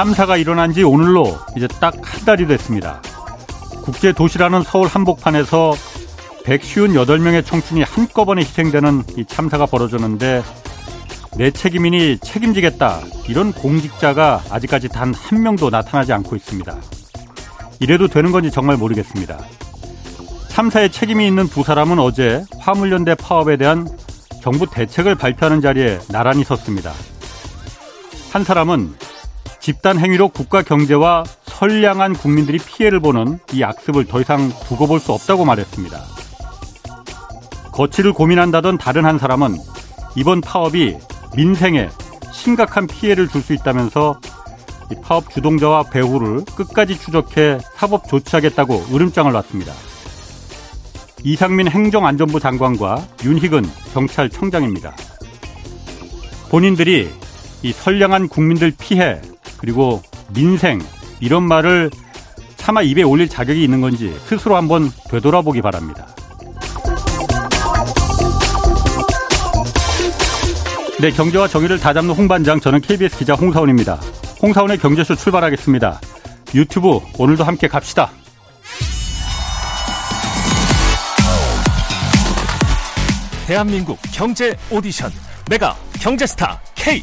참사가 일어난 지 오늘로 이제 딱 한 달이 됐습니다. 국제 도시라는 서울 한복판에서 158명의 청춘이 한꺼번에 희생되는 이 참사가 벌어졌는데 내 책임이니 책임지겠다 이런 공직자가 아직까지 단 한 명도 나타나지 않고 있습니다. 이래도 되는 건지 정말 모르겠습니다. 참사에 책임이 있는 두 사람은 어제 화물연대 파업에 대한 정부 대책을 발표하는 자리에 나란히 섰습니다. 한 사람은 집단 행위로 국가 경제와 선량한 국민들이 피해를 보는 이 악습을 더 이상 두고 볼 수 없다고 말했습니다. 거취를 고민한다던 다른 한 사람은 이번 파업이 민생에 심각한 피해를 줄 수 있다면서 파업 주동자와 배후를 끝까지 추적해 사법 조치하겠다고 으름장을 놨습니다. 이상민 행정안전부 장관과 윤희근 경찰청장입니다. 본인들이 이 선량한 국민들 피해 그리고 민생 이런 말을 차마 입에 올릴 자격이 있는 건지 스스로 한번 되돌아보기 바랍니다. 네, 경제와 정의를 다잡는 홍반장 저는 KBS 기자 홍사원입니다. 홍사원의 경제쇼 출발하겠습니다. 유튜브 오늘도 함께 갑시다. 대한민국 경제 오디션 내가 경제스타 K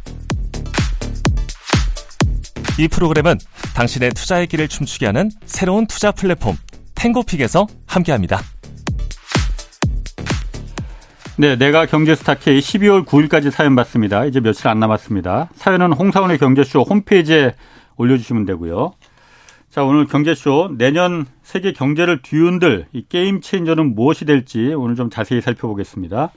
이 프로그램은 당신의 투자의 길을 춤추게 하는 새로운 투자 플랫폼 탱고픽에서 함께합니다. 네, 내가 경제스타 K 12월 9일까지 사연 받습니다. 이제 며칠 안 남았습니다. 사연은 홍사원의 경제쇼 홈페이지에 올려주시면 되고요. 자, 오늘 경제쇼 내년 세계 경제를 뒤흔들 이 게임 체인저는 무엇이 될지 오늘 좀 자세히 살펴보겠습니다.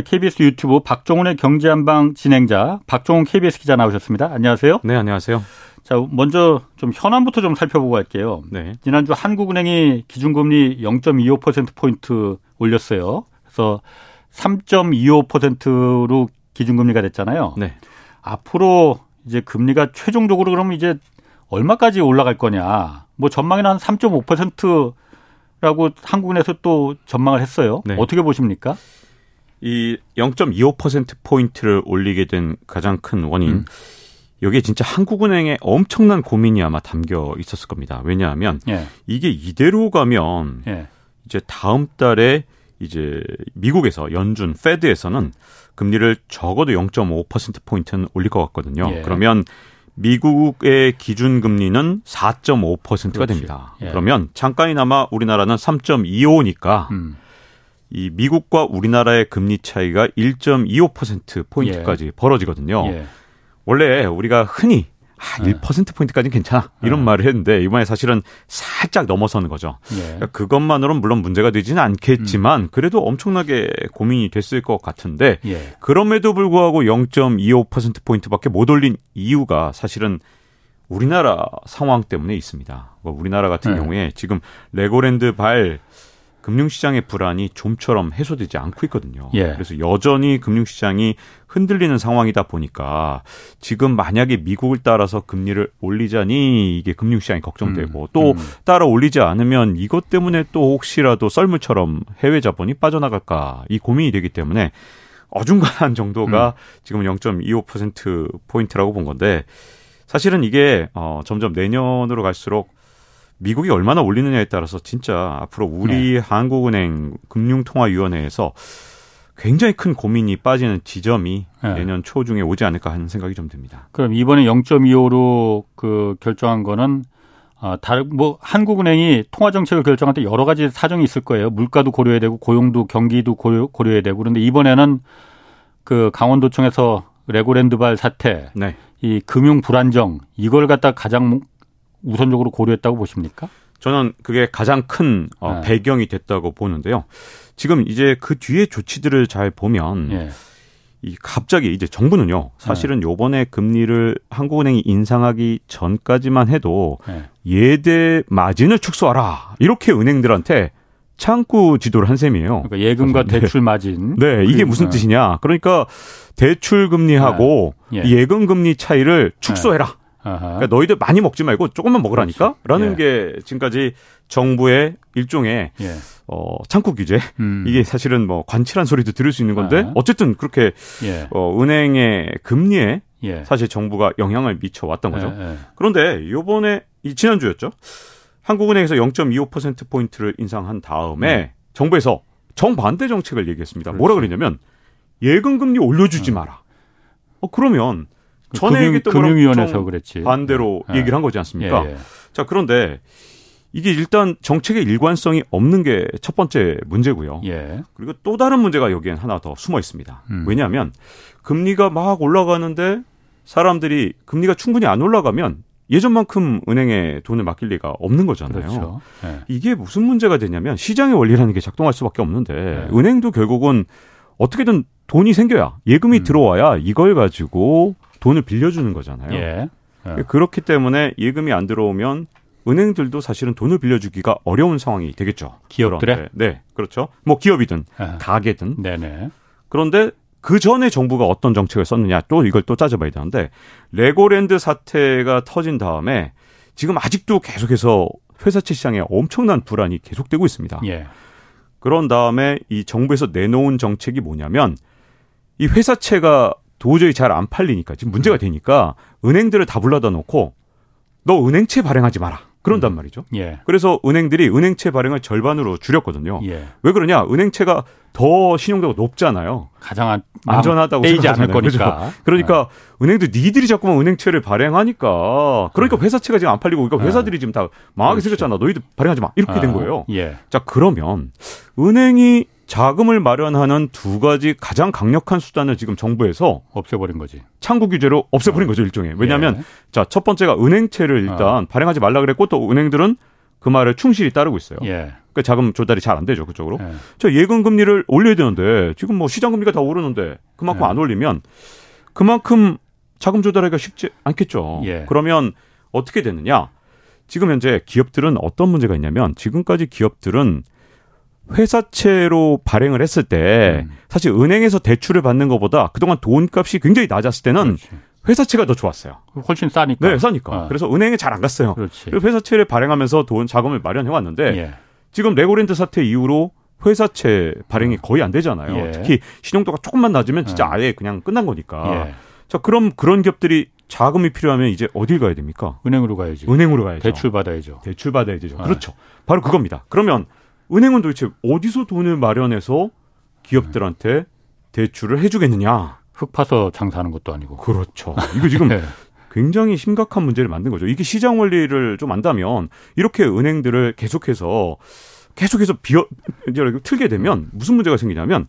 KBS 아, 유튜브 박종훈의 경제한방 진행자 박종훈 KBS 기자 나오셨습니다. 안녕하세요. 네, 안녕하세요. 자, 먼저 좀 현안부터 좀 살펴보고 갈게요. 네. 지난주 한국은행이 기준금리 0.25%포인트 올렸어요. 그래서 3.25%로 기준금리가 됐잖아요. 네. 앞으로 이제 금리가 최종적으로 그러면 이제 얼마까지 올라갈 거냐. 뭐 전망에는 한 3.5%라고 한국은에서 또 전망을 했어요. 네. 어떻게 보십니까? 이 0.25%포인트를 올리게 된 가장 큰 원인. 음. 여기에 진짜 한국은행의 엄청난 고민이 아마 담겨 있었을 겁니다. 왜냐하면 예. 이게 이대로 가면 예. 이제 다음 달에 이제 미국에서 연준 페드에서는 금리를 적어도 0.5% 포인트는 올릴 것 같거든요. 예. 그러면 미국의 기준 금리는 4.5%가 그렇지. 됩니다. 예. 그러면 잠깐이나마 우리나라는 3.25니까 음. 이 미국과 우리나라의 금리 차이가 1.25% 포인트까지 예. 벌어지거든요. 예. 원래 우리가 흔히 아, 1%포인트까지는 괜찮아. 이런 네. 말을 했는데, 이번에 사실은 살짝 넘어서는 거죠. 예. 그러니까 그것만으로는 물론 문제가 되지는 않겠지만, 음. 그래도 엄청나게 고민이 됐을 것 같은데, 예. 그럼에도 불구하고 0.25%포인트밖에 못 올린 이유가 사실은 우리나라 상황 때문에 있습니다. 뭐 우리나라 같은 네. 경우에 지금 레고랜드 발 금융시장의 불안이 좀처럼 해소되지 않고 있거든요. 예. 그래서 여전히 금융시장이 흔들리는 상황이다 보니까 지금 만약에 미국을 따라서 금리를 올리자니 이게 금융시장이 걱정되고 음. 또 음. 따라 올리지 않으면 이것 때문에 또 혹시라도 썰물처럼 해외 자본이 빠져나갈까 이 고민이 되기 때문에 어중간한 정도가 음. 지금 0.25% 포인트라고 본 건데 사실은 이게 어 점점 내년으로 갈수록 미국이 얼마나 올리느냐에 따라서 진짜 앞으로 우리 네. 한국은행 금융통화위원회에서 굉장히 큰 고민이 빠지는 지점이 네. 내년 초 중에 오지 않을까 하는 생각이 좀 듭니다. 그럼 이번에 0.25로 그 결정한 거는 아, 다른 뭐 한국은행이 통화 정책을 결정할 때 여러 가지 사정이 있을 거예요. 물가도 고려해야 되고 고용도 경기도 고려, 고려해야 되고 그런데 이번에는 그 강원도청에서 레고랜드발 사태, 네. 이 금융 불안정 이걸 갖다 가장 우선적으로 고려했다고 보십니까? 저는 그게 가장 큰 어, 네. 배경이 됐다고 보는데요. 지금 이제 그 뒤에 조치들을 잘 보면 네. 이 갑자기 이제 정부는요. 사실은 네. 요번에 금리를 한국은행이 인상하기 전까지만 해도 네. 예대 마진을 축소하라. 이렇게 은행들한테 창구 지도를 한 셈이에요. 그러니까 예금과 네. 대출 마진. 네, 이게 무슨 뜻이냐? 그러니까 대출 금리하고 네. 예. 예금 금리 차이를 축소해라. 그러니까 너희들 많이 먹지 말고 조금만 먹으라니까? 그렇죠. 라는 예. 게 지금까지 정부의 일종의 예. 어, 창구 규제. 음. 이게 사실은 뭐 관칠한 소리도 들을 수 있는 건데 아. 어쨌든 그렇게 예. 어, 은행의 금리에 예. 사실 정부가 영향을 미쳐 왔던 거죠. 예, 예. 그런데 요번에 이 지난주였죠. 한국은행에서 0.25% 포인트를 인상한 다음에 음. 정부에서 정반대 정책을 얘기했습니다. 그렇지. 뭐라 그랬냐면 예금 금리 올려주지 음. 마라. 어 그러면 그 전에 얘기했던 금융위원회에서 그랬지. 반대로 예. 얘기를 한 거지 않습니까? 예, 예. 자 그런데 이게 일단 정책의 일관성이 없는 게 첫 번째 문제고요. 예. 그리고 또 다른 문제가 여기엔 하나 더 숨어 있습니다. 음. 왜냐하면 금리가 막 올라가는데 사람들이 금리가 충분히 안 올라가면 예전만큼 은행에 돈을 맡길 리가 없는 거잖아요. 그렇죠. 네. 이게 무슨 문제가 되냐면 시장의 원리라는 게 작동할 수밖에 없는데 네. 은행도 결국은 어떻게든 돈이 생겨야 예금이 음. 들어와야 이걸 가지고 돈을 빌려주는 거잖아요. 예. 예. 그렇기 때문에 예금이 안 들어오면 은행들도 사실은 돈을 빌려주기가 어려운 상황이 되겠죠. 기업들의 네, 그렇죠. 뭐 기업이든 아. 가게든. 네네. 그런데 그 전에 정부가 어떤 정책을 썼느냐 또 이걸 또 따져봐야 되는데 레고랜드 사태가 터진 다음에 지금 아직도 계속해서 회사채 시장에 엄청난 불안이 계속되고 있습니다. 예. 그런 다음에 이 정부에서 내놓은 정책이 뭐냐면 이 회사채가 도저히 잘 안 팔리니까 지금 문제가 되니까 은행들을 다 불러다 놓고 너 은행채 발행하지 마라. 그런단 음. 말이죠. 예. 그래서 은행들이 은행채 발행을 절반으로 줄였거든요. 예. 왜 그러냐? 은행채가 더 신용도가 높잖아요. 가장 안전하다고 떼이지 않을 거니까. 그죠? 그러니까 네. 은행도 니들이 자꾸만 은행채를 발행하니까 그러니까 네. 회사채가 지금 안 팔리고 그러니까 회사들이 지금 다 망하게 그렇지. 생겼잖아. 너희들 발행하지 마. 이렇게 된 아, 거예요. 예. 자 그러면 은행이 자금을 마련하는 두 가지 가장 강력한 수단을 지금 정부에서 없애버린 거지. 창구 규제로 없애버린 어. 거죠 일종의. 왜냐하면 예. 자첫 번째가 은행채를 일단 어. 발행하지 말라 그랬고 또 은행들은 그 말을 충실히 따르고 있어요. 예. 그 자금 조달이 잘 안 되죠 그쪽으로. 예. 저 예금 금리를 올려야 되는데 지금 뭐 시장 금리가 다 오르는데 그만큼 예. 안 올리면 그만큼 자금 조달하기가 쉽지 않겠죠. 예. 그러면 어떻게 되느냐? 지금 현재 기업들은 어떤 문제가 있냐면 지금까지 기업들은 회사채로 발행을 했을 때 음. 사실 은행에서 대출을 받는 것보다 그동안 돈값이 굉장히 낮았을 때는 그렇지. 회사채가 더 좋았어요. 훨씬 싸니까. 네, 싸니까. 어. 그래서 은행에 잘 안 갔어요. 그렇지. 회사채를 발행하면서 돈 자금을 마련해 왔는데 예. 지금 레고랜드 사태 이후로 회사채 발행이 거의 안 되잖아요. 예. 특히 신용도가 조금만 낮으면 진짜 예. 아예 그냥 끝난 거니까. 예. 자, 그럼 그런 기업들이 자금이 필요하면 이제 어딜 가야 됩니까? 은행으로 가야지. 은행으로 가야죠. 대출 받아야죠. 대출 받아야죠. 어. 그렇죠. 바로 그겁니다. 그러면 은행은 도대체 어디서 돈을 마련해서 기업들한테 대출을 해주겠느냐? 흙 파서 장사하는 것도 아니고. 그렇죠. 이거 지금 네. 굉장히 심각한 문제를 만든 거죠. 이게 시장 원리를 좀 안다면 이렇게 은행들을 계속해서 계속해서 비어 이제 틀게 되면 무슨 문제가 생기냐면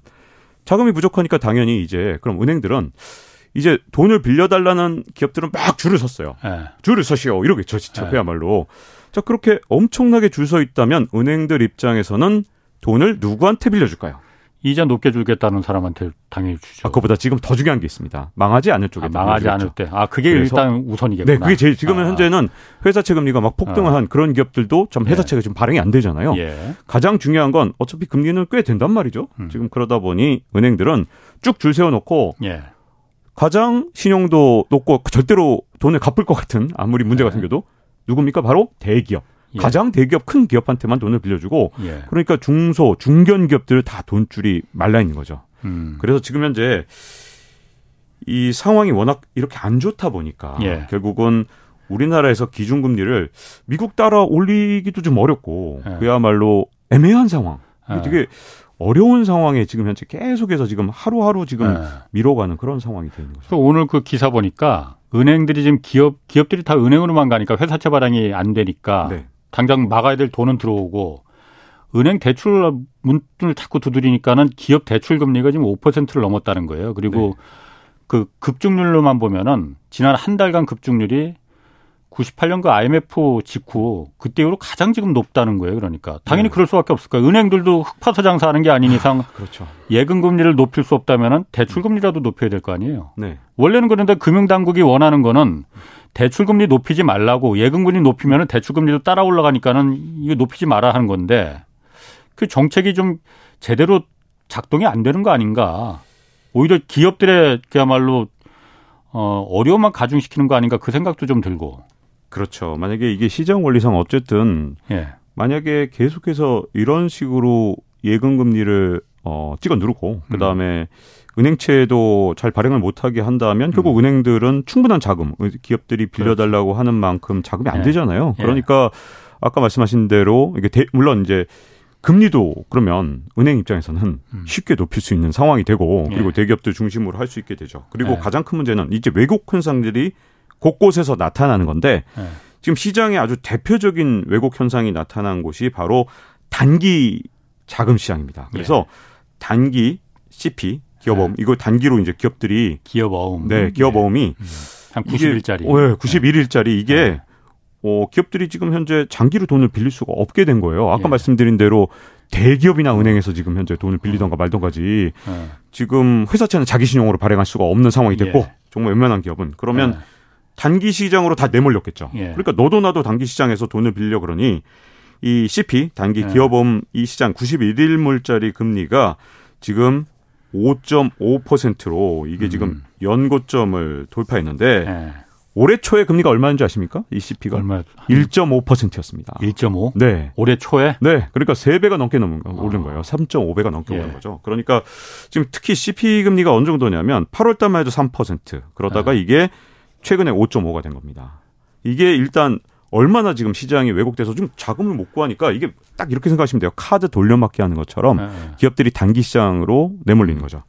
자금이 부족하니까 당연히 이제 그럼 은행들은 이제 돈을 빌려달라는 기업들은 막 줄을 섰어요. 네. 줄을 서시오 이러겠죠, 진짜 네. 그야말로. 자, 그렇게 엄청나게 줄 서 있다면 은행들 입장에서는 돈을 누구한테 빌려줄까요? 이자 높게 주겠다는 사람한테 당연히 주죠. 아, 그보다 지금 더 중요한 게 있습니다. 망하지 않을 쪽에. 아, 망하지 않을 때. 아, 그게 일단 우선이겠구나. 네, 그게 제일 지금 은 아. 현재는 회사채 금리가 막 폭등을 아. 한 그런 기업들도 좀 회사채가 예. 지금 발행이 안 되잖아요. 예. 가장 중요한 건 어차피 금리는 꽤 된단 말이죠. 음. 지금 그러다 보니 은행들은 쭉 줄 세워놓고 예. 가장 신용도 높고 절대로 돈을 갚을 것 같은 아무리 문제가 예. 생겨도 누굽니까? 바로 대기업. 예. 가장 대기업 큰 기업한테만 돈을 빌려주고 예. 그러니까 중소 중견 기업들 다 돈줄이 말라 있는 거죠. 음. 그래서 지금 현재 이 상황이 워낙 이렇게 안 좋다 보니까 예. 결국은 우리나라에서 기준금리를 미국 따라 올리기도 좀 어렵고 예. 그야말로 애매한 상황. 예. 되게 어려운 상황에 지금 현재 계속해서 지금 하루하루 지금 네. 미뤄가는 그런 상황이 되는 거죠. 오늘 그 기사 보니까 은행들이 지금 기업 기업들이 다 은행으로만 가니까 회사채 발행이 안 되니까 네. 당장 막아야 될 돈은 들어오고 은행 대출 문을 자꾸 두드리니까는 기업 대출 금리가 지금 5%를 넘었다는 거예요. 그리고 네. 그 급증률로만 보면은 지난 한 달간 급증률이 98년 그 IMF 직후 그때 이후로 가장 지금 높다는 거예요. 그러니까 당연히 네. 그럴 수밖에 없을 거예요. 은행들도 흑파서 장사하는 게 아닌 이상 아, 그렇죠. 예금 금리를 높일 수 없다면은 대출 금리라도 높여야 될 거 아니에요. 네. 원래는 그런데 금융 당국이 원하는 거는 대출 금리 높이지 말라고 예금 금리 높이면 대출 금리도 따라 올라가니까는 이거 높이지 마라 하는 건데 그 정책이 좀 제대로 작동이 안 되는 거 아닌가. 오히려 기업들의 그야말로 어, 어려움만 가중시키는 거 아닌가 그 생각도 좀 들고. 그렇죠. 만약에 이게 시장 원리상 어쨌든 예. 만약에 계속해서 이런 식으로 예금 금리를 어, 찍어 누르고 그 다음에 음. 은행채도 잘 발행을 못하게 한다면 결국 음. 은행들은 충분한 자금, 기업들이 빌려달라고 그렇죠. 하는 만큼 자금이 안 예. 되잖아요. 예. 그러니까 아까 말씀하신 대로 이게 대, 물론 이제 금리도 그러면 은행 입장에서는 음. 쉽게 높일 수 있는 상황이 되고 그리고 예. 대기업들 중심으로 할 수 있게 되죠. 그리고 예. 가장 큰 문제는 이제 왜곡 현상들이 곳곳에서 나타나는 건데 예. 지금 시장에 아주 대표적인 왜곡 현상이 나타난 곳이 바로 단기 자금 시장입니다. 그래서 단기 CP 기업어음 이거 단기로 이제 기업들이 기업어음 네 기업어음이 음. 한 90일짜리 이게, 네, 91일짜리 이게 어, 기업들이 지금 현재 장기로 돈을 빌릴 수가 없게 된 거예요. 아까 예. 말씀드린 대로 대기업이나 은행에서 지금 현재 돈을 빌리던가 말던가지 예. 지금 회사채는 자기 신용으로 발행할 수가 없는 상황이 됐고 예. 정말 웬만한 기업은 그러면 예. 단기 시장으로 다 내몰렸겠죠. 예. 그러니까 너도 나도 단기 시장에서 돈을 빌려 그러니 이 CP 단기 예. 기업음 이 시장 91일물짜리 금리가 지금 5.5%로 이게 지금 음. 연고점을 돌파했는데 올해 초에 금리가 얼마인지 아십니까? ECP가 얼마? 1.5%였습니다. 1.5? 네. 올해 초에? 네. 그러니까 3배가 넘게 넘은 거, 오른 거예요. 3.5배가 넘게 예. 오른 거죠. 그러니까 지금 특히 CP 금리가 어느 정도냐면 8월 달만 해도 3%. 그러다가 예. 이게 최근에 5.5가 된 겁니다. 이게 일단 얼마나 지금 시장이 왜곡돼서 좀 자금을 못 구하니까 이게 딱 이렇게 생각하시면 돼요. 카드 돌려막기 하는 것처럼 네. 기업들이 단기 시장으로 내몰리는 거죠.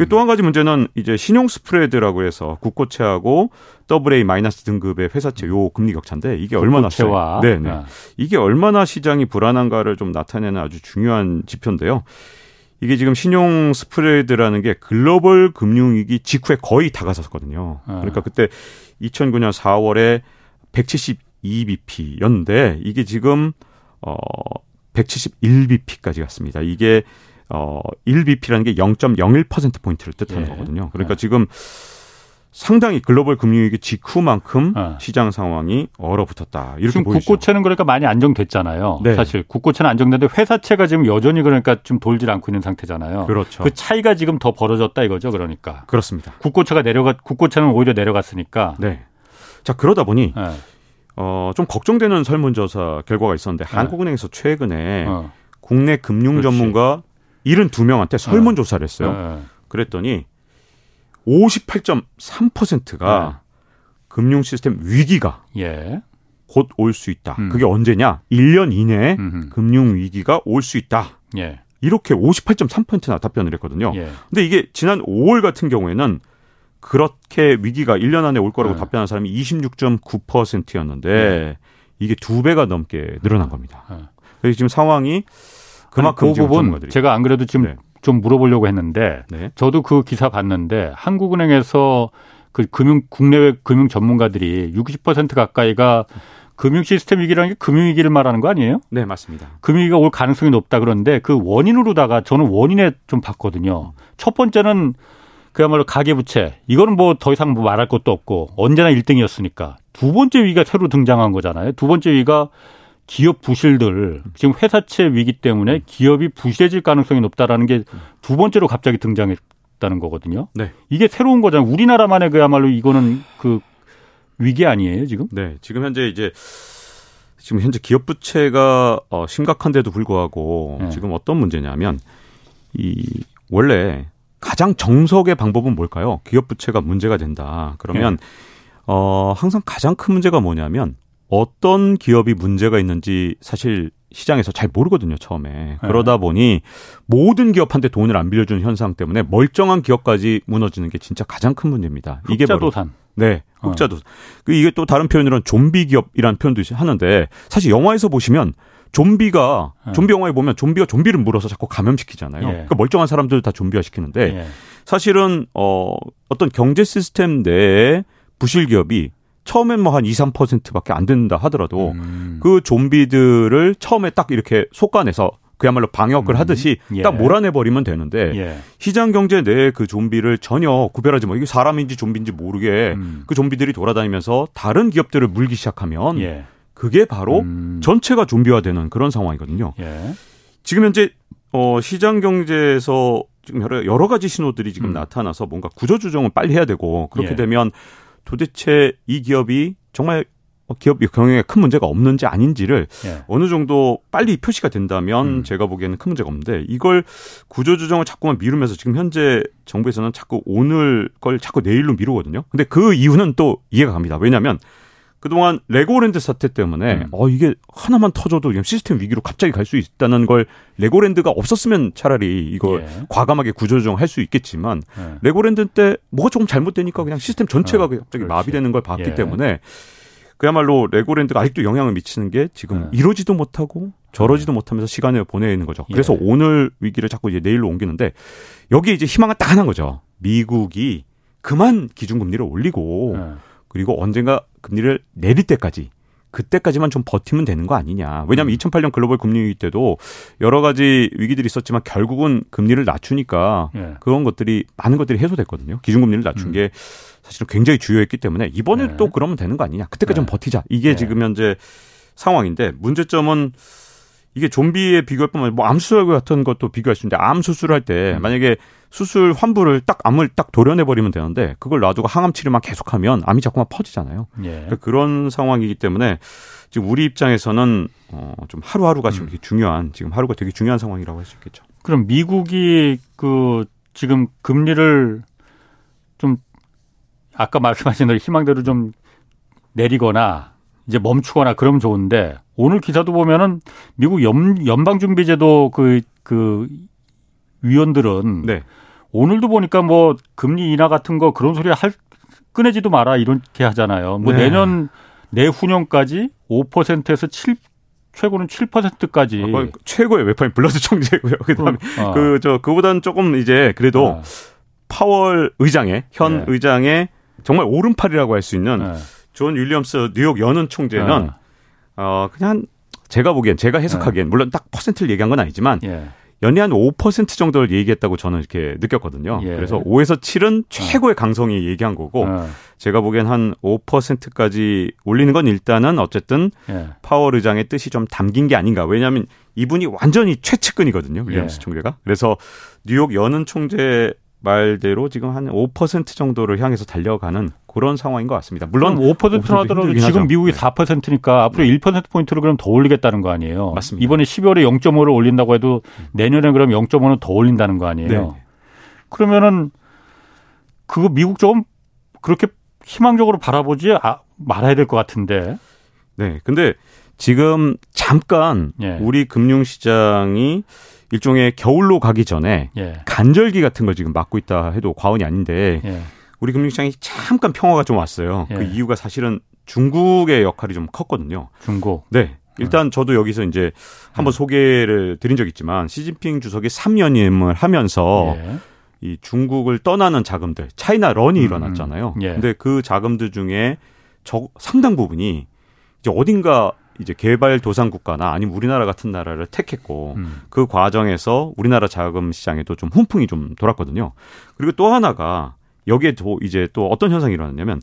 음. 또한 가지 문제는 이제 신용 스프레드라고 해서 국고채하고 AA 마이너스 등급의 회사채 요 금리 격차인데 이게 얼마나 세와 네, 네. 이게 얼마나 시장이 불안한가를 좀 나타내는 아주 중요한 지표인데요. 이게 지금 신용 스프레드라는 게 글로벌 금융위기 직후에 거의 다가섰거든요. 네. 그러니까 그때 2009년 4월에 170 2bp였는데 이게 지금 어 171bp까지 갔습니다. 이게 어 1bp라는 게 0.01% 포인트를 뜻하는 예. 거거든요. 그러니까 예. 지금 상당히 글로벌 금융위기 직후만큼 어. 시장 상황이 얼어붙었다. 이렇게 지금 보이죠. 국고채는 그러니까 많이 안정됐잖아요. 네. 사실 국고채는 안정됐는데 회사채가 지금 여전히 그러니까 좀 돌질 않고 있는 상태잖아요. 그렇죠. 그 차이가 지금 더 벌어졌다 이거죠. 그러니까. 그렇습니다. 국고채가 내려가 국고채는 오히려 내려갔으니까. 네. 자 그러다 보니 네. 어, 좀 걱정되는 설문조사 결과가 있었는데 네. 한국은행에서 최근에 어. 국내 금융 전문가 72명한테 설문조사를 했어요. 네. 그랬더니 58.3%가 네. 금융 시스템 위기가 예. 곧 올 수 있다. 음. 그게 언제냐? 1년 이내에 음흠. 금융 위기가 올 수 있다. 예. 이렇게 58.3%나 답변을 했거든요. 예. 근데 이게 지난 5월 같은 경우에는 그렇게 위기가 1년 안에 올 거라고 네. 답변한 사람이 26.9%였는데 네. 이게 두 배가 넘게 늘어난 겁니다. 네. 그래서 지금 상황이 그만큼 그 부분 제가 안 그래도 지금 네. 좀 물어보려고 했는데 네. 저도 그 기사 봤는데 한국은행에서 그 금융 국내외 금융 전문가들이 60% 가까이가 금융 시스템 위기라는 게 금융 위기를 말하는 거 아니에요? 네, 맞습니다. 금융 위기가 올 가능성이 높다 그러는데 그 원인으로다가 저는 원인에 좀 봤거든요. 첫 번째는 그야말로 가계 부채. 이거는 뭐 더 이상 뭐 말할 것도 없고 언제나 1등이었으니까. 두 번째 위기가 새로 등장한 거잖아요. 두 번째 위기가 기업 부실들 지금 회사채 위기 때문에 기업이 부실해질 가능성이 높다라는 게 두 번째로 갑자기 등장했다는 거거든요. 네. 이게 새로운 거잖아요. 우리나라만의 그야말로 이거는 그 위기 아니에요, 지금? 네. 지금 현재 이제 지금 현재 기업 부채가 어 심각한데도 불구하고 네. 지금 어떤 문제냐면 이 원래 가장 정석의 방법은 뭘까요? 기업 부채가 문제가 된다. 그러면 네. 어 항상 가장 큰 문제가 뭐냐면 어떤 기업이 문제가 있는지 사실 시장에서 잘 모르거든요, 처음에. 네. 그러다 보니 모든 기업한테 돈을 안 빌려주는 현상 때문에 멀쩡한 기업까지 무너지는 게 진짜 가장 큰 문제입니다. 이게 흑자도산. 네, 흑자도산. 어. 이게 또 다른 표현으로는 좀비 기업이라는 표현도 하는데 사실 영화에서 보시면 좀비가 어. 좀비 영화에 보면 좀비가 좀비를 물어서 자꾸 감염시키잖아요. 예. 그러니까 멀쩡한 사람들 다 좀비화 시키는데 예. 사실은 어 어떤 경제 시스템 내에 부실 기업이 처음엔 뭐 한 2, 3%밖에 안 된다 하더라도 음. 그 좀비들을 처음에 딱 이렇게 속아내서 그야말로 방역을 음. 하듯이 예. 딱 몰아내 버리면 되는데 예. 시장 경제 내에 그 좀비를 전혀 구별하지 뭐 이게 사람인지 좀비인지 모르게 음. 그 좀비들이 돌아다니면서 다른 기업들을 물기 시작하면 예. 그게 바로 음. 전체가 좀비화되는 그런 상황이거든요. 예. 지금 현재 어 시장 경제에서 지금 여러, 여러 가지 신호들이 지금 음. 나타나서 뭔가 구조 조정을 빨리 해야 되고 그렇게 예. 되면 도대체 이 기업이 정말 기업 경영에 큰 문제가 없는지 아닌지를 예. 어느 정도 빨리 표시가 된다면 음. 제가 보기에는 큰 문제가 없는데 이걸 구조조정을 자꾸만 미루면서 지금 현재 정부에서는 자꾸 오늘 걸 자꾸 내일로 미루거든요. 근데 그 이유는 또 이해가 갑니다. 왜냐하면 그동안 레고랜드 사태 때문에 음. 어 이게 하나만 터져도 시스템 위기로 갑자기 갈 수 있다는 걸 레고랜드가 없었으면 차라리 이걸 예. 과감하게 구조조정 할 수 있겠지만 예. 레고랜드 때 뭐가 조금 잘못되니까 그냥 시스템 전체가 어, 갑자기 그렇지. 마비되는 걸 봤기 예. 때문에 그야말로 레고랜드가 아직도 영향을 미치는 게 지금 네. 이러지도 못하고 저러지도 못하면서 시간을 보내는 거죠. 그래서 예. 오늘 위기를 자꾸 이제 내일로 옮기는데 여기 이제 희망은 딱 하나인 거죠. 미국이 그만 기준금리를 올리고 네. 그리고 언젠가 금리를 내릴 때까지 그때까지만 좀 버티면 되는 거 아니냐. 왜냐하면 음. 2008년 글로벌 금리 위기 때도 여러 가지 위기들이 있었지만 결국은 금리를 낮추니까 예. 그런 것들이 많은 것들이 해소됐거든요. 기준금리를 낮춘 음. 게 사실은 굉장히 주요했기 때문에 이번에 네. 또 그러면 되는 거 아니냐. 그때까지 네. 좀 버티자. 이게 네. 지금 현재 상황인데 문제점은 이게 좀비에 비교할 뿐만 아니라 뭐 암수술 같은 것도 비교할 수 있는데 암 수술할 때 음. 만약에 수술 환부를 딱 암을 딱 도려내 버리면 되는데 그걸 놔두고 항암 치료만 계속하면 암이 자꾸만 퍼지잖아요. 예. 그러니까 그런 상황이기 때문에 지금 우리 입장에서는 어좀 하루하루가 지금 음. 중요한 지금 하루가 되게 중요한 상황이라고 할 수 있겠죠. 그럼 미국이 그 지금 금리를 좀 아까 말씀하신 대로 희망대로 좀 내리거나 이제 멈추거나 그러면 좋은데 오늘 기사도 보면은 미국 연, 연방준비제도 그, 그 위원들은 네. 오늘도 보니까 뭐 금리 인하 같은 거 그런 소리 할 꺼내지도 마라 이렇게 하잖아요. 뭐 네. 내년 내후년까지 5%에서 7 최고는 7%까지. 아, 최고의 매파인 불러드 총재고요. 그다음에 어. 그저 그보다는 조금 이제 그래도 어. 파월 의장의 현 네. 의장의 정말 오른팔이라고 할 수 있는 네. 존 윌리엄스 뉴욕 연은 총재는 네. 어 그냥 제가 보기엔 제가 해석하기엔 네. 물론 딱 퍼센트를 얘기한 건 아니지만 예. 연이한 5% 정도를 얘기했다고 저는 이렇게 느꼈거든요. 예. 그래서 5에서 7은 최고의 강성이 얘기한 거고 어. 제가 보기엔 한 5%까지 올리는 건 일단은 어쨌든 예. 파월 의장의 뜻이 좀 담긴 게 아닌가. 왜냐하면 이분이 완전히 최측근이거든요. 윌리엄스 예. 총재가. 그래서 뉴욕 연은 총재 말대로 지금 한 5% 정도를 향해서 달려가는 그런 상황인 것 같습니다. 물론 5%는 하더라도 지금 하죠. 미국이 네. 4%니까 앞으로 네. 1%포인트를 그럼 더 올리겠다는 거 아니에요. 맞습니다. 이번에 12월에 0.5를 올린다고 해도 내년에 그럼 0.5는 더 올린다는 거 아니에요. 네. 그러면은 그거 미국 좀 그렇게 희망적으로 바라보지 아, 말아야 될 것 같은데. 네. 근데 지금 잠깐 예. 우리 금융시장이 일종의 겨울로 가기 전에 예. 간절기 같은 걸 지금 맞고 있다 해도 과언이 아닌데 예. 우리 금융시장이 잠깐 평화가 좀 왔어요. 그 예. 그 이유가 사실은 중국의 역할이 좀 컸거든요. 중국. 네. 일단 저도 여기서 이제 한번 음. 소개를 드린 적 있지만 시진핑 주석이 3연임을 하면서 예. 이 중국을 떠나는 자금들, 차이나 런이 음. 일어났잖아요. 예. 근데 그 자금들 중에 저 상당 부분이 이제 어딘가 이제 개발 도상 국가나 아니면 우리나라 같은 나라를 택했고 음. 그 과정에서 우리나라 자금 시장에도 좀 훈풍이 좀 돌았거든요. 그리고 또 하나가 여기에 또 이제 또 어떤 현상이 일어났냐면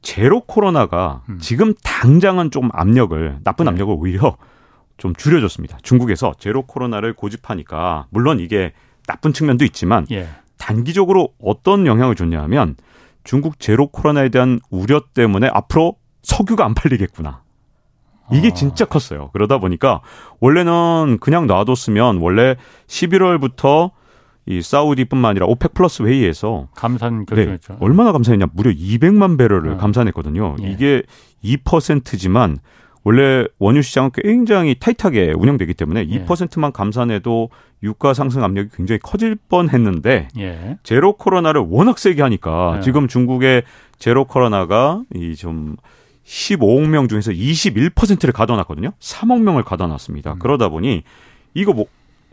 제로 코로나가 음. 지금 당장은 좀 압력을 나쁜 네. 압력을 오히려 좀 줄여줬습니다. 중국에서 제로 코로나를 고집하니까 물론 이게 나쁜 측면도 있지만 예. 단기적으로 어떤 영향을 줬냐면 중국 제로 코로나에 대한 우려 때문에 앞으로 석유가 안 팔리겠구나. 이게 아. 진짜 컸어요. 그러다 보니까 원래는 그냥 놔뒀으면 원래 11월부터 이 사우디뿐만 아니라 오펙 플러스 회의에서 감산 결정했죠. 네, 얼마나 감산했냐? 무려 200만 배럴을 어. 감산했거든요. 예. 이게 2%지만 원래 원유 시장은 굉장히 타이트하게 운영되기 때문에 예. 2%만 감산해도 유가 상승 압력이 굉장히 커질 뻔했는데 예. 제로 코로나를 워낙 세게 하니까 예. 지금 중국의 제로 코로나가 이좀 15억 명 중에서 21%를 가둬놨거든요. 3억 명을 가둬놨습니다. 음. 그러다 보니 이거 뭐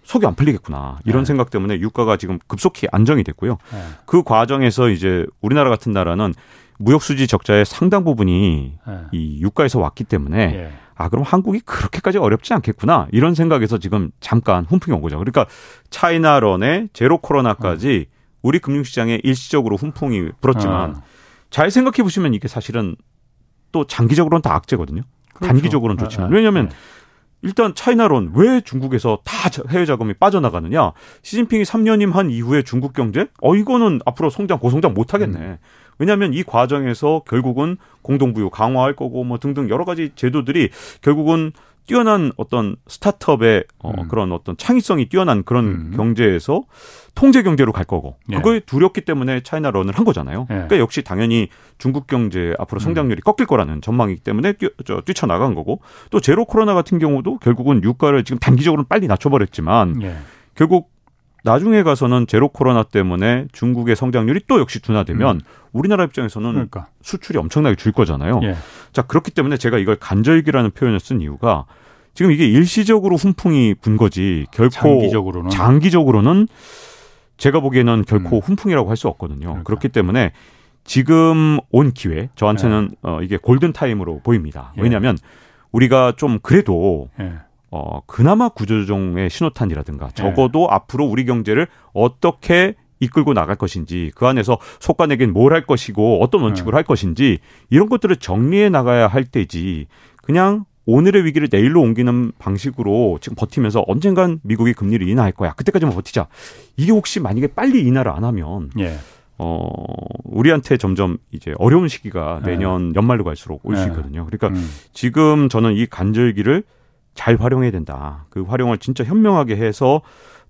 속이 안 풀리겠구나 이런 네. 생각 때문에 유가가 지금 급속히 안정이 됐고요. 네. 그 과정에서 이제 우리나라 같은 나라는 무역 수지 적자의 상당 부분이 예. 이 유가에서 왔기 때문에 예. 아 그럼 한국이 그렇게까지 어렵지 않겠구나 이런 생각에서 지금 잠깐 훈풍이 온 거죠. 그러니까 차이나런의 제로 코로나까지 음. 우리 금융시장에 일시적으로 훈풍이 불었지만 어. 잘 생각해 보시면 이게 사실은 또 장기적으로는 다 악재거든요. 그렇죠. 단기적으로는 좋지만 네, 왜냐하면 네. 일단 차이나론 왜 중국에서 다 해외 자금이 빠져나가느냐? 시진핑이 3년임 한 이후에 중국 경제? 어 이거는 앞으로 성장 고성장 못 하겠네. 음. 왜냐하면 이 과정에서 결국은 공동부유 강화할 거고 뭐 등등 여러 가지 제도들이 결국은 뛰어난 어떤 스타트업의 어, 음. 그런 어떤 창의성이 뛰어난 그런 음. 경제에서 통제 경제로 갈 거고 예. 그거에 두렵기 때문에 차이나 런을 한 거잖아요. 예. 그러니까 역시 당연히 중국 경제 앞으로 성장률이 음. 꺾일 거라는 전망이기 때문에 뛰어, 저, 뛰쳐나간 거고 또 제로 코로나 같은 경우도 결국은 유가를 지금 단기적으로는 빨리 낮춰버렸지만 예. 결국 나중에 가서는 제로 코로나 때문에 중국의 성장률이 또 역시 둔화되면 음. 우리나라 입장에서는 그러니까. 수출이 엄청나게 줄 거잖아요. 예. 자 그렇기 때문에 제가 이걸 간절기라는 표현을 쓴 이유가 지금 이게 일시적으로 훈풍이 분 거지 결코 장기적으로는, 장기적으로는 제가 보기에는 결코 음. 훈풍이라고 할 수 없거든요. 그러니까. 그렇기 때문에 지금 온 기회 저한테는 예. 어, 이게 골든 타임으로 보입니다. 예. 왜냐하면 우리가 좀 그래도 예. 어, 그나마 구조조정의 신호탄이라든가 네. 적어도 네. 앞으로 우리 경제를 어떻게 이끌고 나갈 것인지 그 안에서 속간에겐 뭘 할 것이고 어떤 원칙으로 네. 할 것인지 이런 것들을 정리해 나가야 할 때지 그냥 오늘의 위기를 내일로 옮기는 방식으로 지금 버티면서 언젠간 미국이 금리를 인하할 거야. 그때까지만 버티자. 이게 혹시 만약에 빨리 인하를 안 하면 예. 어, 우리한테 점점 이제 어려운 시기가 네. 내년 네. 연말로 갈수록 올수 네. 있거든요. 그러니까 음. 지금 저는 이 간절기를 잘 활용해야 된다. 그 활용을 진짜 현명하게 해서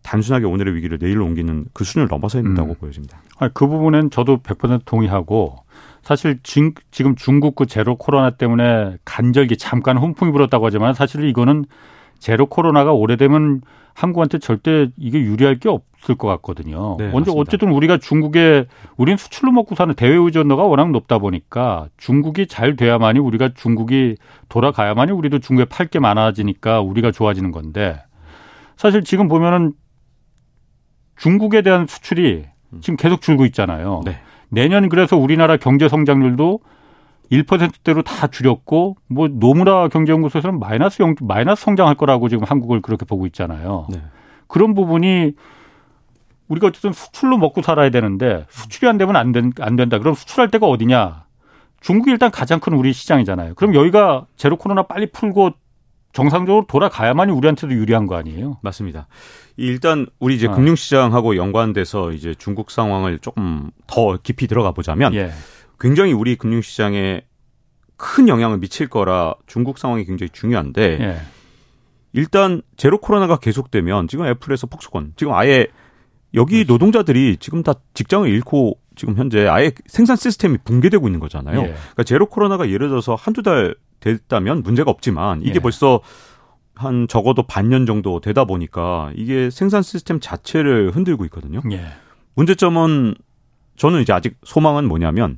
단순하게 오늘의 위기를 내일로 옮기는 그 수준을 넘어서야 된다고 음. 보여집니다. 아니, 그 부분은 저도 100% 동의하고 사실 지, 금 중국 그 제로 코로나 때문에 간절기 잠깐 훈풍이 불었다고 하지만 사실 이거는 제로 코로나가 오래되면 한국한테 절대 이게 유리할 게 없을 것 같거든요. 네, 먼저 어쨌든 우리가 중국에 우리는 수출로 먹고 사는 대외 의존도가 워낙 높다 보니까 중국이 잘 돼야만이 우리가 중국이 돌아가야만이 우리도 중국에 팔 게 많아지니까 우리가 좋아지는 건데 사실 지금 보면은 중국에 대한 수출이 지금 계속 줄고 있잖아요. 네. 내년 그래서 우리나라 경제 성장률도 1%대로 다 줄였고 뭐 노무라 경제연구소에서는 마이너스 영 마이너스 성장할 거라고 지금 한국을 그렇게 보고 있잖아요. 네. 그런 부분이 우리가 어쨌든 수출로 먹고 살아야 되는데 수출이 안 되면 안, 된, 안 된다. 그럼 수출할 데가 어디냐? 중국이 일단 가장 큰 우리 시장이잖아요. 그럼 여기가 제로 코로나 빨리 풀고 정상적으로 돌아가야만이 우리한테도 유리한 거 아니에요? 맞습니다. 일단 우리 이제 어. 금융시장하고 연관돼서 이제 중국 상황을 조금 더 깊이 들어가 보자면 예. 굉장히 우리 금융시장에 큰 영향을 미칠 거라 중국 상황이 굉장히 중요한데 예. 일단 제로 코로나가 계속되면 지금 애플에서 폭소건 지금 아예 여기 그렇죠. 노동자들이 지금 다 직장을 잃고 지금 현재 아예 생산 시스템이 붕괴되고 있는 거잖아요. 예. 그러니까 제로 코로나가 예를 들어서 한두 달 됐다면 문제가 없지만 이게 예. 벌써 한 적어도 반년 정도 되다 보니까 이게 생산 시스템 자체를 흔들고 있거든요. 예. 문제점은 저는 이제 아직 소망은 뭐냐면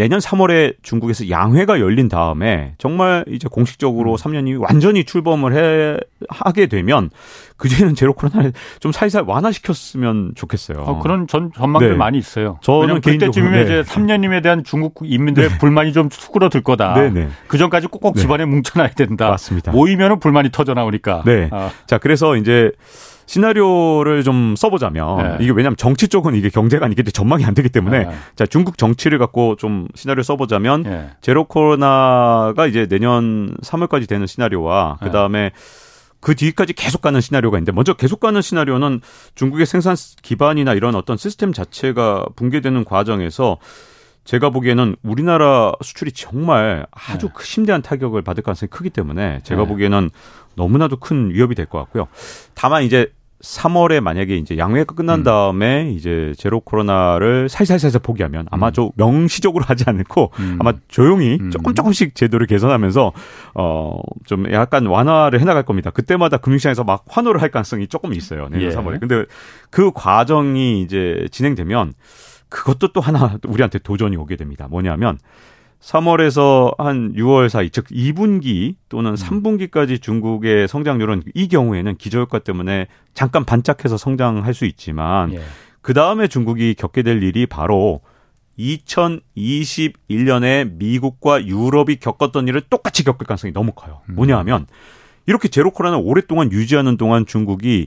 내년 3월에 중국에서 양회가 열린 다음에 정말 이제 공식적으로 음. 3년이 완전히 출범을 해 하게 되면 그제는 제로 코로나를 좀 살살 완화시켰으면 좋겠어요. 어, 그런 전 전망들 네. 많이 있어요. 저는 그때쯤이면 네. 이제 3년임에 대한 중국 인민들의 네. 불만이 좀 수그러들 거다. 네, 네. 그 전까지 꼭꼭 네. 집안에 뭉쳐놔야 된다. 맞습니다. 모이면은 불만이 터져 나오니까. 네. 아. 자 그래서 이제 시나리오를 좀 써보자면 네. 이게 왜냐하면 정치 쪽은 이게 경제가 아니기 때문에 전망이 안 되기 때문에 네. 자 중국 정치를 갖고 좀 시나리오 써보자면 네. 제로 코로나가 이제 내년 3월까지 되는 시나리오와 그 다음에 그 뒤까지 계속 가는 시나리오가 있는데 먼저 계속 가는 시나리오는 중국의 생산 기반이나 이런 어떤 시스템 자체가 붕괴되는 과정에서 제가 보기에는 우리나라 수출이 정말 아주 네. 심대한 타격을 받을 가능성이 크기 때문에 제가 네. 보기에는 너무나도 큰 위협이 될 것 같고요. 다만 이제 3월에 만약에 이제 양회가 끝난 음. 다음에 음. 이제 제로 코로나를 살살살살 포기하면 아마 음. 좀 명시적으로 하지 않고 음. 아마 조용히 음. 조금 조금씩 제도를 개선하면서 어 좀 약간 완화를 해나갈 겁니다. 그때마다 금융시장에서 막 환호를 할 가능성이 조금 있어요. 내년 예. 3월에. 근데 그 과정이 이제 진행되면 그것도 또 하나 우리한테 도전이 오게 됩니다. 뭐냐면 3월에서 한 6월 사이, 즉 2분기 또는 3분기까지 음. 중국의 성장률은 이 경우에는 기저효과 때문에 잠깐 반짝해서 성장할 수 있지만 예. 그 다음에 중국이 겪게 될 일이 바로 2021년에 미국과 유럽이 겪었던 일을 똑같이 겪을 가능성이 너무 커요. 음. 뭐냐 하면 이렇게 제로 코로나를 오랫동안 유지하는 동안 중국이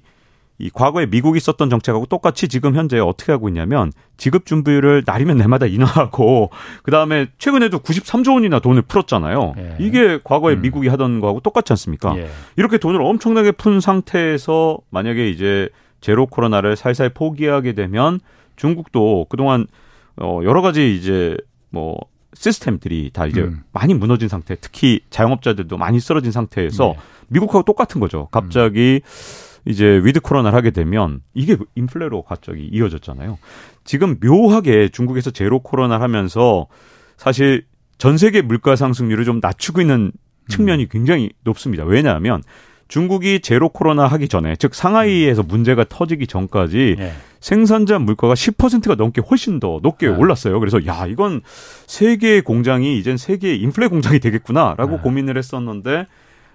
이 과거에 미국이 썼던 정책하고 똑같이 지금 현재 어떻게 하고 있냐면 지급 준비율을 날이면 날마다 인하하고 그다음에 최근에도 93조 원이나 돈을 풀었잖아요. 예. 이게 과거에 음. 미국이 하던 거하고 똑같지 않습니까? 예. 이렇게 돈을 엄청나게 푼 상태에서 만약에 이제 제로 코로나를 살살 포기하게 되면 중국도 그동안 어 여러 가지 이제 뭐 시스템들이 다 이제 음. 많이 무너진 상태, 특히 자영업자들도 많이 쓰러진 상태에서 네. 미국하고 똑같은 거죠. 갑자기 음. 이제 위드 코로나를 하게 되면 이게 인플레로 갑자기 이어졌잖아요. 지금 묘하게 중국에서 제로 코로나를 하면서 사실 전 세계 물가 상승률을 좀 낮추고 있는 측면이 음. 굉장히 높습니다. 왜냐하면 중국이 제로 코로나 하기 전에 즉 상하이에서 문제가 터지기 전까지 네. 생산자 물가가 10%가 넘게 훨씬 더 높게 네. 올랐어요. 그래서 야 이건 세계 공장이 이젠 세계 인플레 공장이 되겠구나라고 네. 고민을 했었는데